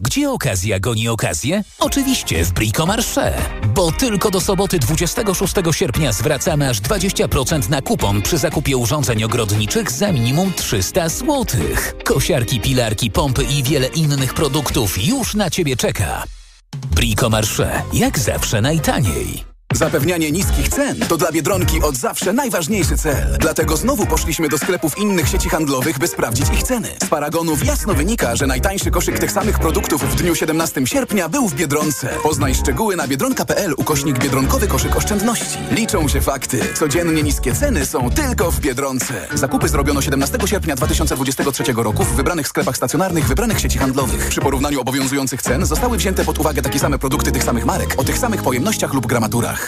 Gdzie okazja goni okazję? Oczywiście w Bricomarché. Bo tylko do soboty 26 sierpnia zwracamy aż 20% na kupon przy zakupie urządzeń ogrodniczych za minimum 300 zł. Kosiarki, pilarki, pompy i wiele innych produktów już na Ciebie czeka. Bricomarché. Jak zawsze najtaniej. Zapewnianie niskich cen to dla Biedronki od zawsze najważniejszy cel. Dlatego znowu poszliśmy do sklepów innych sieci handlowych, by sprawdzić ich ceny. Z paragonów jasno wynika, że najtańszy koszyk tych samych produktów w dniu 17 sierpnia był w Biedronce. Poznaj szczegóły na biedronka.pl ukośnik Biedronkowy koszyk oszczędności. Liczą się fakty. Codziennie niskie ceny są tylko w Biedronce. Zakupy zrobiono 17 sierpnia 2023 roku w wybranych sklepach stacjonarnych wybranych sieci handlowych. Przy porównaniu obowiązujących cen zostały wzięte pod uwagę takie same produkty tych samych marek o tych samych pojemnościach lub gramaturach.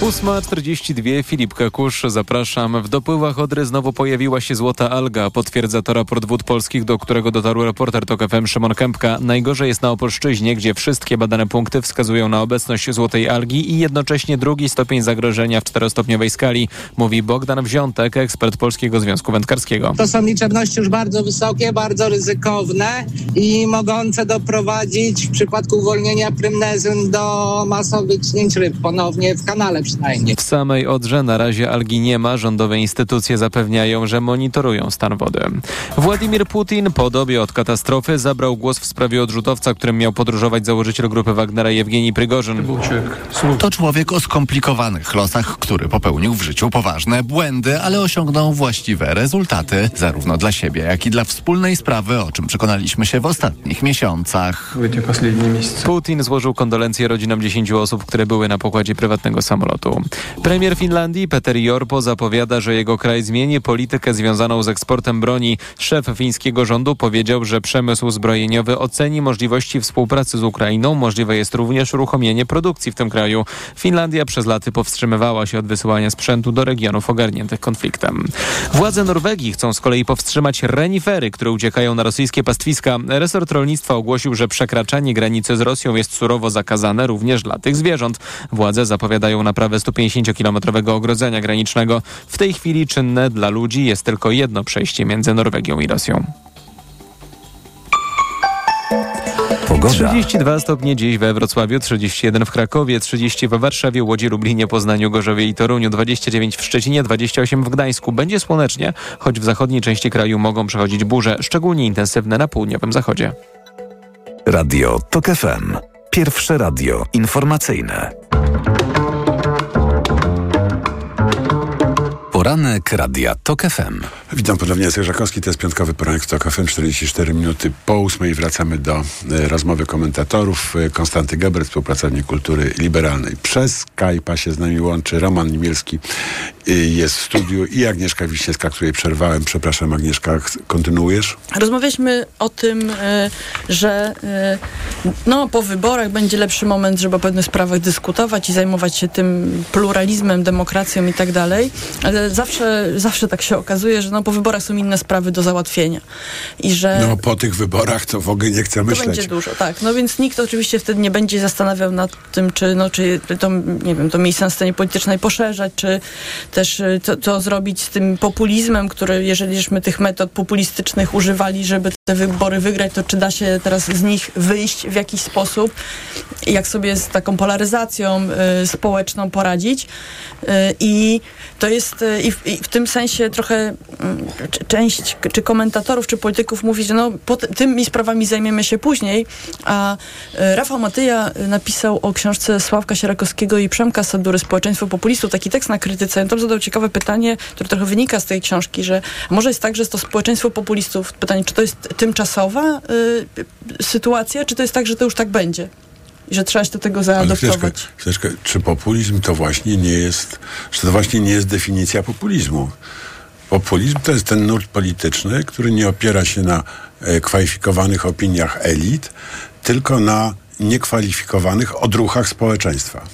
8.42 Filip Kakusz, zapraszam. W dopływach Odry znowu pojawiła się złota alga. Potwierdza to raport Wód Polskich, do którego dotarł reporter TOK FM Szymon Kępka. Najgorzej jest na Opolszczyźnie, gdzie wszystkie badane punkty wskazują na obecność złotej algi i jednocześnie drugi stopień zagrożenia w czterostopniowej skali, mówi Bogdan Wziątek, ekspert Polskiego Związku Wędkarskiego. To są liczebności już bardzo wysokie, bardzo ryzykowne i mogące doprowadzić w przypadku uwolnienia prymnezyn do masowych ćnięć ryb ponownie w kanale przynajmniej. W samej Odrze na razie algi nie ma. Rządowe instytucje zapewniają, że monitorują stan wody. Władimir Putin po dobie od katastrofy zabrał głos w sprawie odrzutowca, którym miał podróżować założyciel grupy Wagnera Jewgenij Prygorzyn. To człowiek o skomplikowanych losach, który popełnił w życiu poważne błędy, ale osiągnął właściwe rezultaty, zarówno dla siebie, jak i dla wspólnej sprawy, o czym przekonaliśmy się w ostatnich miesiącach. Putin złożył kondolencje rodzinom 10 osób, które były na pokładzie prywatnego samolotu. Premier Finlandii Peter Jorpo zapowiada, że jego kraj zmieni politykę związaną z eksportem broni. Szef fińskiego rządu powiedział, że przemysł zbrojeniowy oceni możliwości współpracy z Ukrainą. Możliwe jest również uruchomienie produkcji w tym kraju. Finlandia przez lata powstrzymywała się od wysyłania sprzętu do regionów ogarniętych konfliktem. Władze Norwegii chcą z kolei powstrzymać renifery, które uciekają na rosyjskie pastwiska. Resort rolnictwa ogłosił, że przekraczanie granicy z Rosją jest surowo zakazane również dla tych zwierząt. Władze zapowiadają naprawę 150-kilometrowego ogrodzenia granicznego. W tej chwili czynne dla ludzi jest tylko jedno przejście między Norwegią i Rosją. Pogoda. 32 stopnie dziś we Wrocławiu, 31 w Krakowie, 30 we Warszawie, Łodzi, Lublinie, Poznaniu, Gorzowie i Toruniu, 29 w Szczecinie, 28 w Gdańsku. Będzie słonecznie, choć w zachodniej części kraju mogą przechodzić burze, szczególnie intensywne na południowym zachodzie. Radio TOK FM. Pierwsze radio informacyjne. Poranek Radia TOK FM. Witam ponownie, Jacek Żakowski, to jest piątkowy poranek TOK FM, 44 minuty po ósmej. Wracamy do e, rozmowy komentatorów. E, Konstanty Geber, współpracownik kultury liberalnej. Przez Skype'a się z nami łączy Roman Nimielski, e, jest w studiu i Agnieszka Wiśniewska, której przerwałem. Przepraszam Agnieszka, kontynuujesz? Rozmawialiśmy o tym, e, że e, no, po wyborach będzie lepszy moment, żeby o pewnych sprawach dyskutować i zajmować się tym pluralizmem, demokracją i tak dalej. Ale zawsze, zawsze tak się okazuje, że no, po wyborach są inne sprawy do załatwienia. I że No po tych wyborach to w ogóle nie chcę to myśleć. będzie dużo, tak. No więc nikt oczywiście wtedy nie będzie zastanawiał nad tym, czy, no, czy to, nie wiem, to miejsce na scenie politycznej poszerzać, czy też y, co, zrobić z tym populizmem, który, jeżeli tych metod populistycznych używali, żeby te wybory wygrać, to czy da się teraz z nich wyjść w jakiś sposób jak sobie z taką polaryzacją y, społeczną poradzić. Y, I to jest y, i w, i w tym sensie trochę mm, c- część czy komentatorów, czy polityków mówi, że no, po ty- tymi sprawami zajmiemy się później, a y, Rafał Matyja y, napisał o książce Sławka Sierakowskiego i Przemka Sadury Społeczeństwo Populistów, taki tekst na krytyce. On tam zadał ciekawe pytanie, które trochę wynika z tej książki, że może jest tak, że jest to społeczeństwo populistów. Pytanie, czy to jest tymczasowa y, sytuacja, czy to jest tak, że to już tak będzie? I że trzeba się do tego zaadoptować. chwileczkę, czy populizm to właśnie nie jest, czy to właśnie nie jest definicja populizmu? Populizm to jest ten nurt polityczny, który nie opiera się na e, kwalifikowanych opiniach elit, tylko na niekwalifikowanych odruchach społeczeństwa.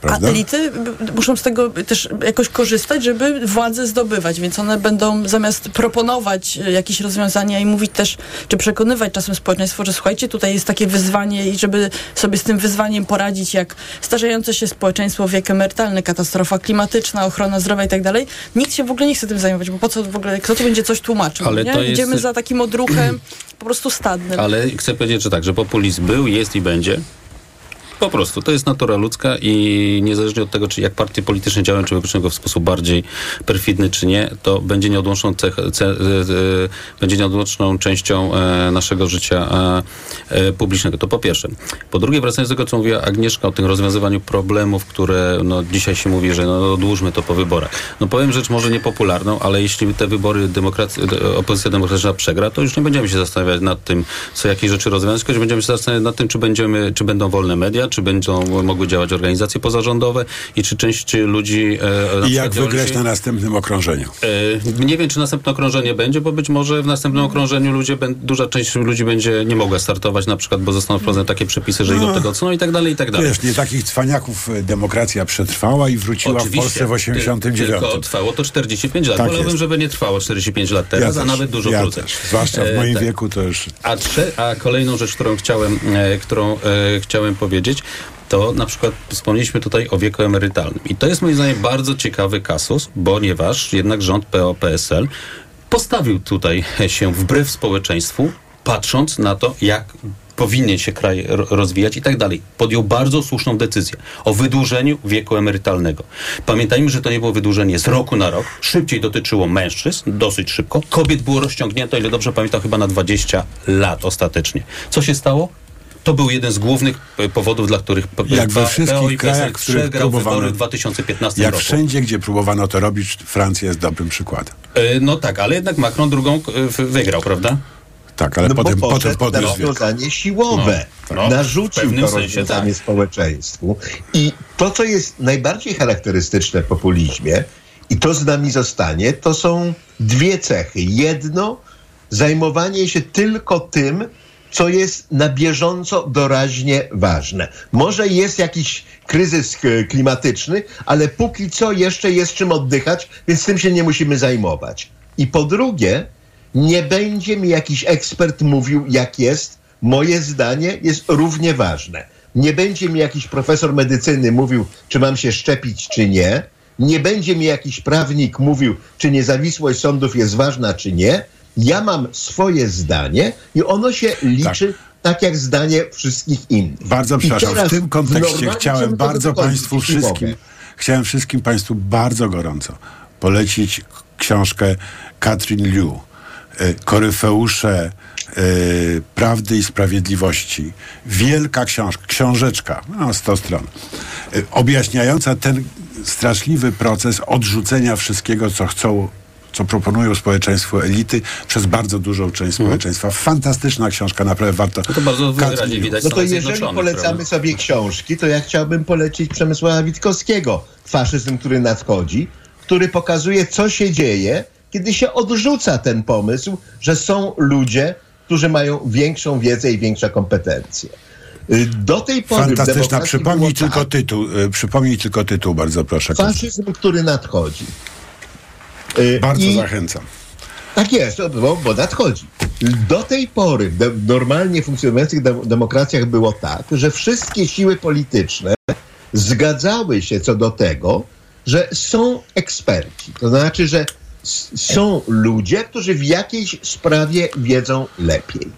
Prawda? A elity muszą z tego też jakoś korzystać, żeby władzę zdobywać, więc one będą zamiast proponować e, jakieś rozwiązania i mówić też, czy przekonywać czasem społeczeństwo, że słuchajcie, tutaj jest takie wyzwanie i żeby sobie z tym wyzwaniem poradzić, jak starzejące się społeczeństwo, wiek emerytalny, katastrofa klimatyczna, ochrona zdrowia i tak dalej. Nikt się w ogóle nie chce tym zajmować, bo po co w ogóle, kto tu będzie coś tłumaczył, Ale nie? to jest- Idziemy za takim odruchem po prostu stadnym. Ale chcę powiedzieć, że tak, że populizm był, jest i będzie. Po prostu, to jest natura ludzka i niezależnie od tego, czy jak partie polityczne działają, czy wykonują go w sposób bardziej perfidny, czy nie, to będzie nieodłączną, cech, ce, e, e, będzie nieodłączną częścią e, naszego życia publicznego. To po pierwsze. Po drugie, wracając do tego, co mówiła Agnieszka o tym rozwiązywaniu problemów, które no, dzisiaj się mówi, że no, odłóżmy to po wyborach. No powiem rzecz może niepopularną, ale jeśli te wybory demokracji, de- opozycja demokratyczna przegra, to już nie będziemy się zastanawiać nad tym, co jakie rzeczy rozwiązać, tylko będziemy się zastanawiać nad tym, czy będziemy, czy będą wolne media, czy będą mogły działać organizacje pozarządowe i czy część ludzi... E, I jak wygrać na następnym okrążeniu? E, Nie wiem, czy następne okrążenie będzie, bo być może w następnym okrążeniu ludzie, duża część ludzi będzie nie mogła startować, na przykład, bo zostaną wprowadzone takie przepisy, że ich No. od tego co, no i tak dalej, i tak dalej. Wiesz, nie takich cwaniaków e, demokracja przetrwała i wróciła w Polsce w 89. Tylko trwało to 45 lat. Tak Wolałbym, jest. żeby nie trwało 45 lat teraz, Ja a też, nawet dużo ja krócej. też. Zwłaszcza w E, moim tak. wieku to już... A, a kolejną rzecz, którą chciałem, e, którą e, chciałem powiedzieć, to na przykład wspomnieliśmy tutaj o wieku emerytalnym. I to jest moim zdaniem bardzo ciekawy kasus, ponieważ jednak rząd PO-PSL postawił tutaj się wbrew społeczeństwu, patrząc na to, jak powinien się kraj ro- rozwijać i tak dalej. Podjął bardzo słuszną decyzję o wydłużeniu wieku emerytalnego. Pamiętajmy, że to nie było wydłużenie z roku na rok. Szybciej dotyczyło mężczyzn, dosyć szybko. Kobiet było rozciągnięte, o ile dobrze pamiętam, chyba na 20 lat ostatecznie. Co się stało? To był jeden z głównych e, powodów, dla których Jak we PO wszystkich i krajach, PSL w których przegrał wybory próbowano, w 2015 jak roku. wszędzie, gdzie próbowano to robić, Francja jest dobrym przykładem. E, No tak, ale jednak Macron drugą e, wygrał, prawda? Tak, ale no potem, bo potem podniósł rozwiązanie siłowe. No, no, w Narzucił to rozwiązanie tak. społeczeństwu. I to, co jest najbardziej charakterystyczne w populizmie, i to z nami zostanie, to są dwie cechy. Jedno, zajmowanie się tylko tym, co jest na bieżąco doraźnie ważne. Może jest jakiś kryzys e, klimatyczny, ale póki co jeszcze jest czym oddychać, więc tym się nie musimy zajmować. I po drugie, nie będzie mi jakiś ekspert mówił, jak jest. Moje zdanie jest równie ważne. Nie będzie mi jakiś profesor medycyny mówił, czy mam się szczepić, czy nie. Nie będzie mi jakiś prawnik mówił, czy niezawisłość sądów jest ważna, czy nie. Ja mam swoje zdanie i ono się liczy tak, jak zdanie wszystkich innych. Bardzo przepraszam, w tym kontekście chciałem bardzo Państwu wszystkim, chciałem wszystkim Państwu bardzo gorąco polecić książkę Katrin Liu, y, Koryfeusze y, Prawdy i Sprawiedliwości. Wielka książka, książeczka, no 100 stron, y, objaśniająca ten straszliwy proces odrzucenia wszystkiego, co chcą co proponują społeczeństwu elity przez bardzo dużą część społeczeństwa. Fantastyczna książka, naprawdę warto. Mhm. To bardzo wyraźnie widać No to jeżeli polecamy prawda? sobie książki, to ja chciałbym polecić Przemysława Witkowskiego, Faszyzm, który nadchodzi, który pokazuje, co się dzieje, kiedy się odrzuca ten pomysł, że są ludzie, którzy mają większą wiedzę i większe kompetencje. Y, Do tej pory Fantastyczna. Przypomnij było tylko tak, tytuł. y, Przypomnij tylko tytuł, bardzo proszę. Faszyzm, który nadchodzi. Y, Bardzo i- zachęcam. Tak jest, bo, bo nadchodzi. Do tej pory w de- normalnie funkcjonujących de- demokracjach było tak, że wszystkie siły polityczne zgadzały się co do tego, że są eksperci. To znaczy, że s- są ludzie, którzy w jakiejś sprawie wiedzą lepiej.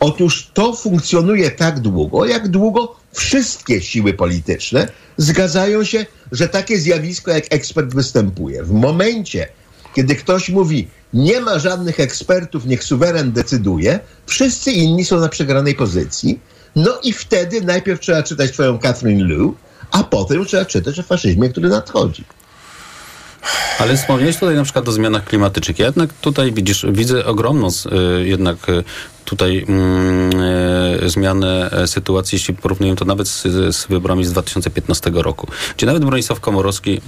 Otóż to funkcjonuje tak długo, jak długo wszystkie siły polityczne zgadzają się, że takie zjawisko jak ekspert występuje. W momencie, kiedy ktoś mówi, nie ma żadnych ekspertów, niech suweren decyduje, wszyscy inni są na przegranej pozycji. No i wtedy najpierw trzeba czytać twoją Catherine Liu, a potem trzeba czytać o faszyzmie, który nadchodzi. Ale wspomniałeś tutaj na przykład o zmianach klimatycznych. Ja jednak tutaj widzisz, widzę ogromną y, jednak y, tutaj mm, y, zmianę e, sytuacji, jeśli porównujemy to nawet z, z wyborami z 2015 roku, gdzie nawet Bronisław Komorowski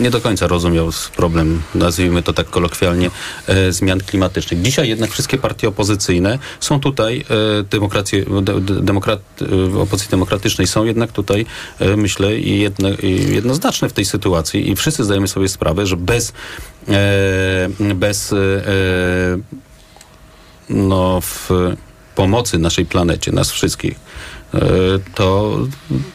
nie do końca rozumiał problem, nazwijmy to tak kolokwialnie, e, zmian klimatycznych. Dzisiaj jednak wszystkie partie opozycyjne są tutaj, e, demokracje, de, de, demokrat, e, opozycji demokratycznej są jednak tutaj, e, myślę, jedno, jednoznaczne w tej sytuacji i wszyscy zdajemy sobie sprawę, że bez, e, bez e, no, w pomocy naszej planecie, nas wszystkich, e, to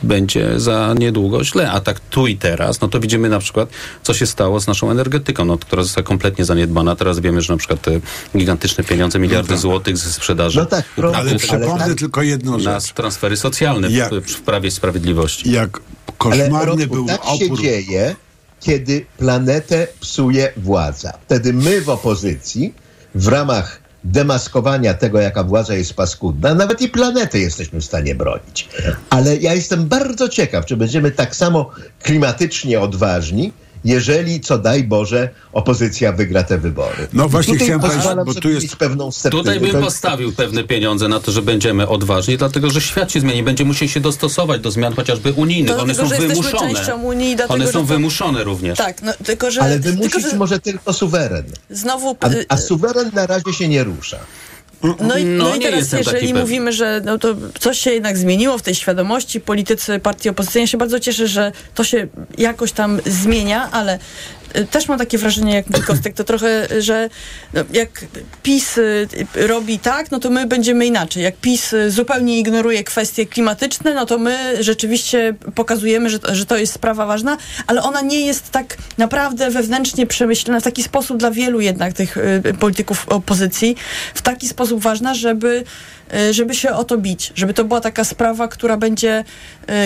będzie za niedługo źle. A tak tu i teraz, no to widzimy na przykład, co się stało z naszą energetyką, no, która została kompletnie zaniedbana. Teraz wiemy, że na przykład te gigantyczne pieniądze, miliardy złotych ze sprzedaży. No tak, pro- Ale przypomnę tylko jedną Na rzecz. transfery socjalne Jak- w, w Prawie i Sprawiedliwości. Jak Ale koszmarny Rodku, był tak opór. się dzieje, kiedy planetę psuje władza. Wtedy my w opozycji, w ramach demaskowania tego, jaka władza jest paskudna, nawet i planetę jesteśmy w stanie bronić. Ale ja jestem bardzo ciekaw, czy będziemy tak samo klimatycznie odważni, jeżeli, co daj Boże, opozycja wygra te wybory. No właśnie Tutaj chciałem powiedzieć, bo tu jest- pewną. Tutaj bym postawił pewne pieniądze na to, że będziemy odważni, dlatego że świat się zmieni. Będziemy musieli się dostosować do zmian chociażby unijnych. One są wymuszone. Unii dlatego, One są to- wymuszone również. Tak, no, tylko że... Ale tylko, wymusić że może tylko suweren. znowu... A, a suweren na razie się nie rusza. No i, No, no i teraz, jeżeli mówimy, że no to coś się jednak zmieniło w tej świadomości, politycy partii opozycyjnej, ja się bardzo cieszę, że to się jakoś tam zmienia, ale też mam takie wrażenie, jak mówi Kostek, to trochę, że no, jak PiS y, robi tak, no to my będziemy inaczej. Jak PiS y, zupełnie ignoruje kwestie klimatyczne, no to my rzeczywiście pokazujemy, że, że to jest sprawa ważna, ale ona nie jest tak naprawdę wewnętrznie przemyślana w taki sposób dla wielu jednak tych y, polityków opozycji, w taki sposób ważna, żeby żeby się o to bić, żeby to była taka sprawa, która będzie,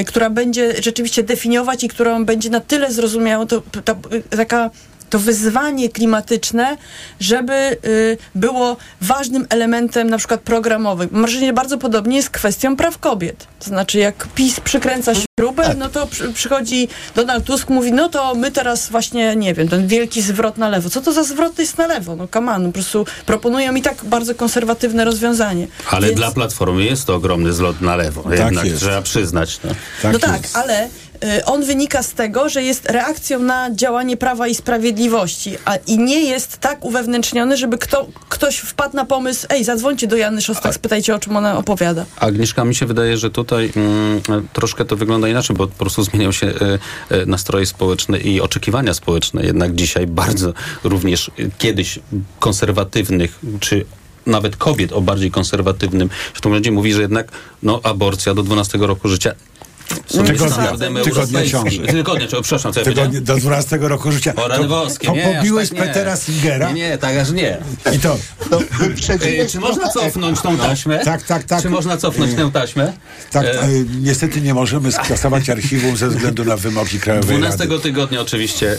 y, która będzie rzeczywiście definiować i którą będzie na tyle zrozumiała, to, ta, y, taka to wyzwanie klimatyczne, żeby y, było ważnym elementem na przykład programowym. Mam wrażenie, że bardzo podobnie jest kwestią praw kobiet. To znaczy, jak PiS przykręca śrubę, no to przy, przychodzi Donald Tusk, mówi, no to my teraz właśnie, nie wiem, ten wielki zwrot na lewo. Co to za zwrot jest na lewo? No come on, po prostu proponują i tak bardzo konserwatywne rozwiązanie. Ale Więc- dla Platformy jest to ogromny zlot na lewo. Tak Jednak jest. trzeba przyznać. No. no tak, ale on wynika z tego, że jest reakcją na działanie Prawa i Sprawiedliwości a, i nie jest tak uwewnętrzniony, żeby kto, ktoś wpadł na pomysł, ej, zadzwońcie do Jany Szostak, spytajcie o czym ona opowiada. Agnieszka, mi się wydaje, że tutaj mm, troszkę to wygląda inaczej, bo po prostu zmieniają się e, e, nastroje społeczne i oczekiwania społeczne. Jednak dzisiaj bardzo również kiedyś konserwatywnych, czy nawet kobiet o bardziej konserwatywnym światopoglądzie mówi, że jednak no, aborcja do 12 roku życia Tygodnia- tygodnia ciąży. Tygodnia, czy- przepraszam, co ja Tygodnie, do 12 roku życia. O rany To- boskie, to nie, pobiłeś tak nie. Petera Singera. Nie, nie, tak aż nie. I to. E, czy można cofnąć tą taśmę? Tak, tak, tak. Czy można cofnąć tę taśmę? Tak, E, e, niestety nie możemy skasować archiwum ze względu na wymogi Krajowej 12 Rady. tygodnia oczywiście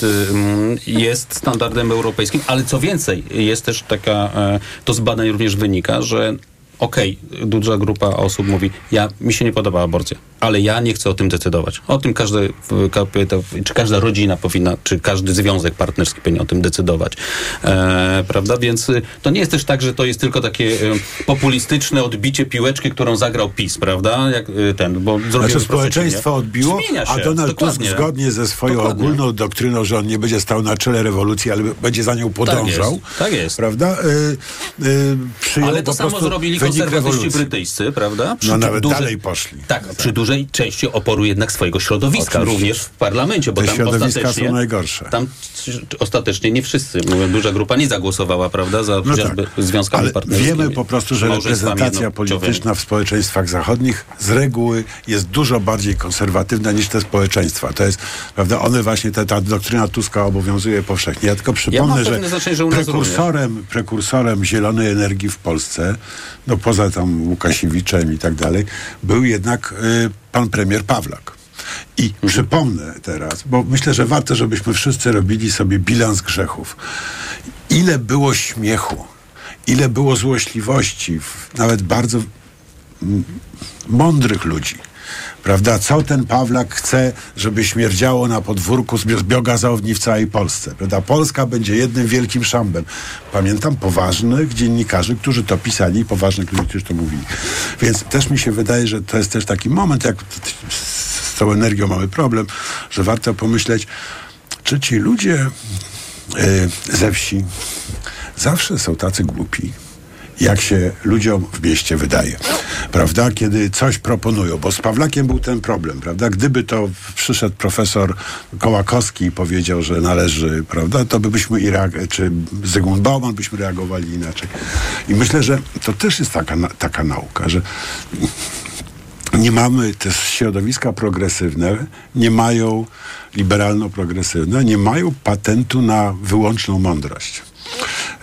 ty, mm, jest standardem europejskim, ale co więcej, jest też taka, e, to z badań również wynika, że okej, duża grupa osób mówi, ja, mi się nie podoba aborcja, ale ja nie chcę o tym decydować. O tym w- czy każda rodzina powinna, czy każdy związek partnerski powinien o tym decydować. E, prawda? Więc y, to nie jest też tak, że to jest tylko takie y, populistyczne odbicie piłeczki, którą zagrał PiS, prawda? Jak y, ten, bo Znaczy społeczeństwo odbiło, Zmienia się, a Donald dokładnie. Tusk zgodnie ze swoją Dokładnie. ogólną doktryną, że on nie będzie stał na czele rewolucji, ale będzie za nią podążał. jest, tak jest. Prawda? Y, y, Ale to samo zrobili konserwatyści rewolucji. brytyjscy, prawda? No nawet dużej- dalej poszli. Tak, przy dużej części oporu jednak swojego środowiska, Oczywiście. również w parlamencie, bo Te tam środowiska ostatecznie... są najgorsze. Tam ostatecznie nie wszyscy, mówię, duża grupa nie zagłosowała, prawda, za No chociażby związkami Ale partnerskimi. wiemy po prostu, że reprezentacja jednopłciowymi. polityczna w społeczeństwach zachodnich z reguły jest dużo bardziej konserwatywna niż te społeczeństwa. To jest, prawda, one właśnie, ta, ta doktryna Tuska obowiązuje powszechnie. Ja tylko przypomnę, że pewne znaczenie, że prekursorem, prekursorem zielonej energii w Polsce, no poza tam Łukasiewiczem i tak dalej, był jednak y, pan premier Pawlak. I Mhm. przypomnę teraz, bo myślę, że warto, żebyśmy wszyscy robili sobie bilans grzechów. Ile było śmiechu, ile było złośliwości, nawet bardzo mądrych ludzi. Prawda? Co ten Pawlak chce, żeby śmierdziało na podwórku z bio- z biogazowni w całej Polsce? Prawda? Polska będzie jednym wielkim szambem. Pamiętam poważnych dziennikarzy, którzy to pisali i poważnych ludzi, którzy to mówili. Więc też mi się wydaje, że to jest też taki moment, jak z tą energią mamy problem, że warto pomyśleć, czy ci ludzie y, ze wsi zawsze są tacy głupi, jak się ludziom w mieście wydaje. Prawda? Kiedy coś proponują, bo z Pawlakiem był ten problem, prawda? Gdyby to przyszedł profesor Kołakowski i powiedział, że należy, prawda, to by byśmy i reag- czy Zygmunt Bauman byśmy reagowali inaczej. I myślę, że to też jest taka, taka nauka, że nie mamy też środowiska progresywne, nie mają liberalno-progresywne, nie mają patentu na wyłączną mądrość.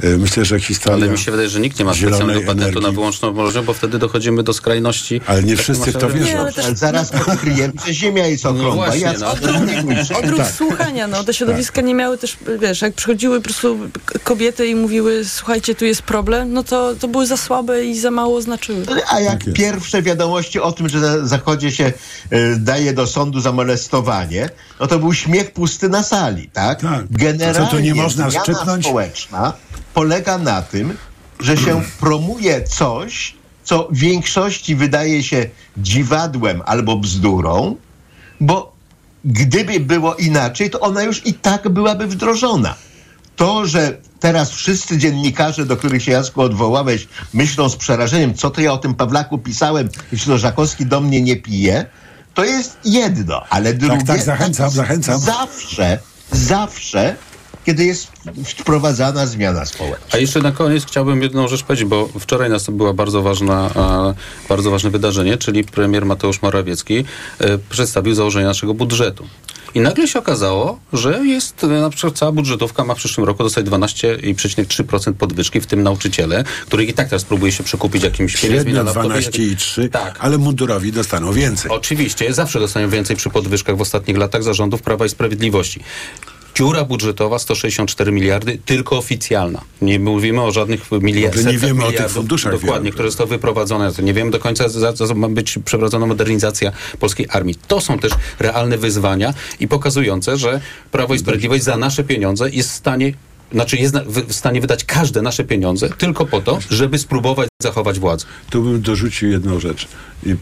Y, Myślę, że historia. Ale mi się wydaje, że nikt nie ma specjalnego patentu energii- na wyłączną możliwość, bo wtedy dochodzimy do skrajności. Ale nie Tak wszyscy w to wierzą. ale też- Ale zaraz odkryjemy, że Ziemia jest okrągła. właśnie, Ja no. Odruch Tak. słuchania, no. Te środowiska nie miały też, wiesz, jak przychodziły po prostu kobiety i mówiły, słuchajcie, tu jest problem, no to, to były za słabe i za mało znaczyły. A jak pierwsze wiadomości o tym, że na Zachodzie się y, daje do sądu za molestowanie, no to był śmiech pusty na sali, tak? Generalnie Co tu nie można społeczna polega na tym, że się promuje coś, co w większości wydaje się dziwadłem albo bzdurą, bo gdyby było inaczej, to ona już i tak byłaby wdrożona. To, że teraz wszyscy dziennikarze, do których się Jacku odwołałeś, myślą z przerażeniem, co to ja o tym Pawlaku pisałem, jeśli to Żakowski do mnie nie pije, to jest jedno, ale drugie... tak, zachęcam, zachęcam. Zawsze, zawsze, kiedy jest wprowadzana zmiana społeczna. A jeszcze na koniec chciałbym jedną rzecz powiedzieć, bo wczoraj nas była bardzo ważna, bardzo ważne wydarzenie, czyli premier Mateusz Morawiecki e, przedstawił założenia naszego budżetu. I nagle się okazało, że jest e, na przykład cała budżetówka ma w przyszłym roku dostać 12,3% podwyżki, w tym nauczyciele, których i tak teraz próbuje się przekupić jakimś pieniędzmi na Średnio laptopy. 12,3, ale mundurowi dostaną więcej. Oczywiście, zawsze dostają więcej przy podwyżkach w ostatnich latach zarządów Prawa i Sprawiedliwości. Dziura budżetowa 164 miliardy, tylko oficjalna. Nie mówimy o żadnych miliardach. Nie wiemy o tych funduszach Dokładnie, wielu. które zostały wyprowadzone. Nie wiemy do końca, za co ma być przeprowadzona modernizacja polskiej armii. To są też realne wyzwania i pokazujące, że Prawo i Sprawiedliwość za nasze pieniądze jest w stanie znaczy jest w stanie wydać każde nasze pieniądze tylko po to, żeby spróbować zachować władzę. Tu bym dorzucił jedną rzecz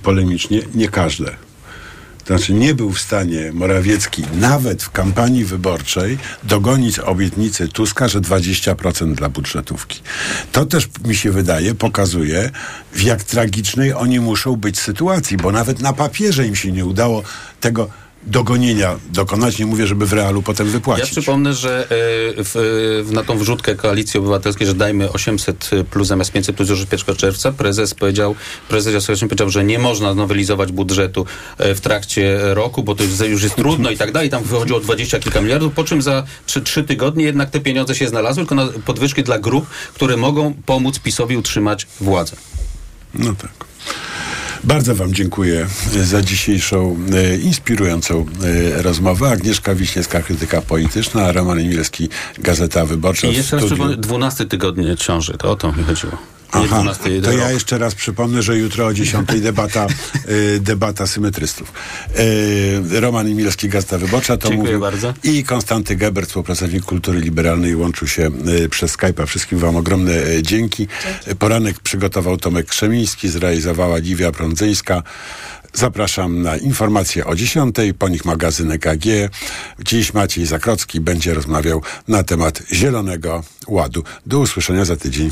polemicznie. Nie każde. Znaczy nie był w stanie Morawiecki nawet w kampanii wyborczej dogonić obietnicy Tuska, że 20% dla budżetówki. To też mi się wydaje, pokazuje w jak tragicznej oni muszą być sytuacji, bo nawet na papierze im się nie udało tego dogonienia dokonać. Nie mówię, żeby w realu potem Ja wypłacić. przypomnę, że e, w, na tą wrzutkę Koalicji Obywatelskiej, że dajmy 800 plus zamiast 500 plus już od 1 czerwca, prezes powiedział, prezes Jastrzębski powiedział, że nie można nowelizować budżetu e, w trakcie roku, bo to już, już jest trudno i tak dalej. Tam wychodziło 20 kilka miliardów, po czym za 3, 3 tygodnie jednak te pieniądze się znalazły, tylko na podwyżki dla grup, które mogą pomóc PiSowi utrzymać władzę. No tak. Bardzo Wam dziękuję za dzisiejszą e, inspirującą e, rozmowę. Agnieszka Wiśniewska, krytyka polityczna, Roman Emilski, Gazeta Wyborcza. I jeszcze raz studiu. przypomnę, 12 tygodnie ciąży, to o to mi chodziło. Nie Aha, 12 to ja jeszcze raz przypomnę, że jutro o 10 debata, y, debata symetrystów. Y, Roman Emilski, Gazeta Wyborcza to Dziękuję mówił. bardzo. I Konstanty Gebert, współpracownik Kultury Liberalnej, łączył się y, przez Skype'a. Wszystkim Wam ogromne y, dzięki. Y, Poranek przygotował Tomek Krzemiński, zrealizowała Liwia Prądzyńska. Zapraszam na informacje o 10, po nich magazyn EKG. Dziś Maciej Zakrocki będzie rozmawiał na temat Zielonego Ładu. Do usłyszenia za tydzień.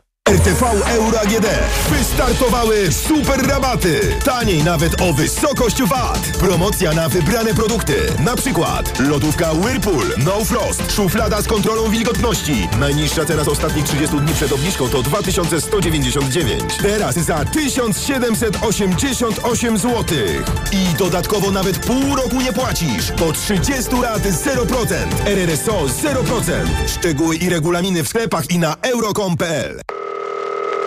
RTV Euro AGD. Wystartowały super rabaty. Taniej nawet o wysokość VAT. Promocja na wybrane produkty. Na przykład lodówka Whirlpool No Frost. Szuflada z kontrolą wilgotności. Najniższa teraz ostatnich 30 dni przed obniżką to 2199. Teraz za 1788 zł. I dodatkowo nawet pół roku nie płacisz. Po 30 lat 0%. RRSO 0%. Szczegóły i regulaminy w sklepach i na euro.com.pl.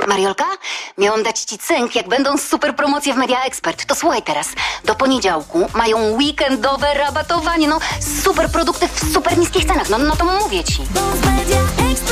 Mariolka, miałam dać ci cynk, jak będą super promocje w Media Expert. To słuchaj teraz. Do poniedziałku mają weekendowe rabatowanie. No, super produkty w super niskich cenach. No, no to mówię ci.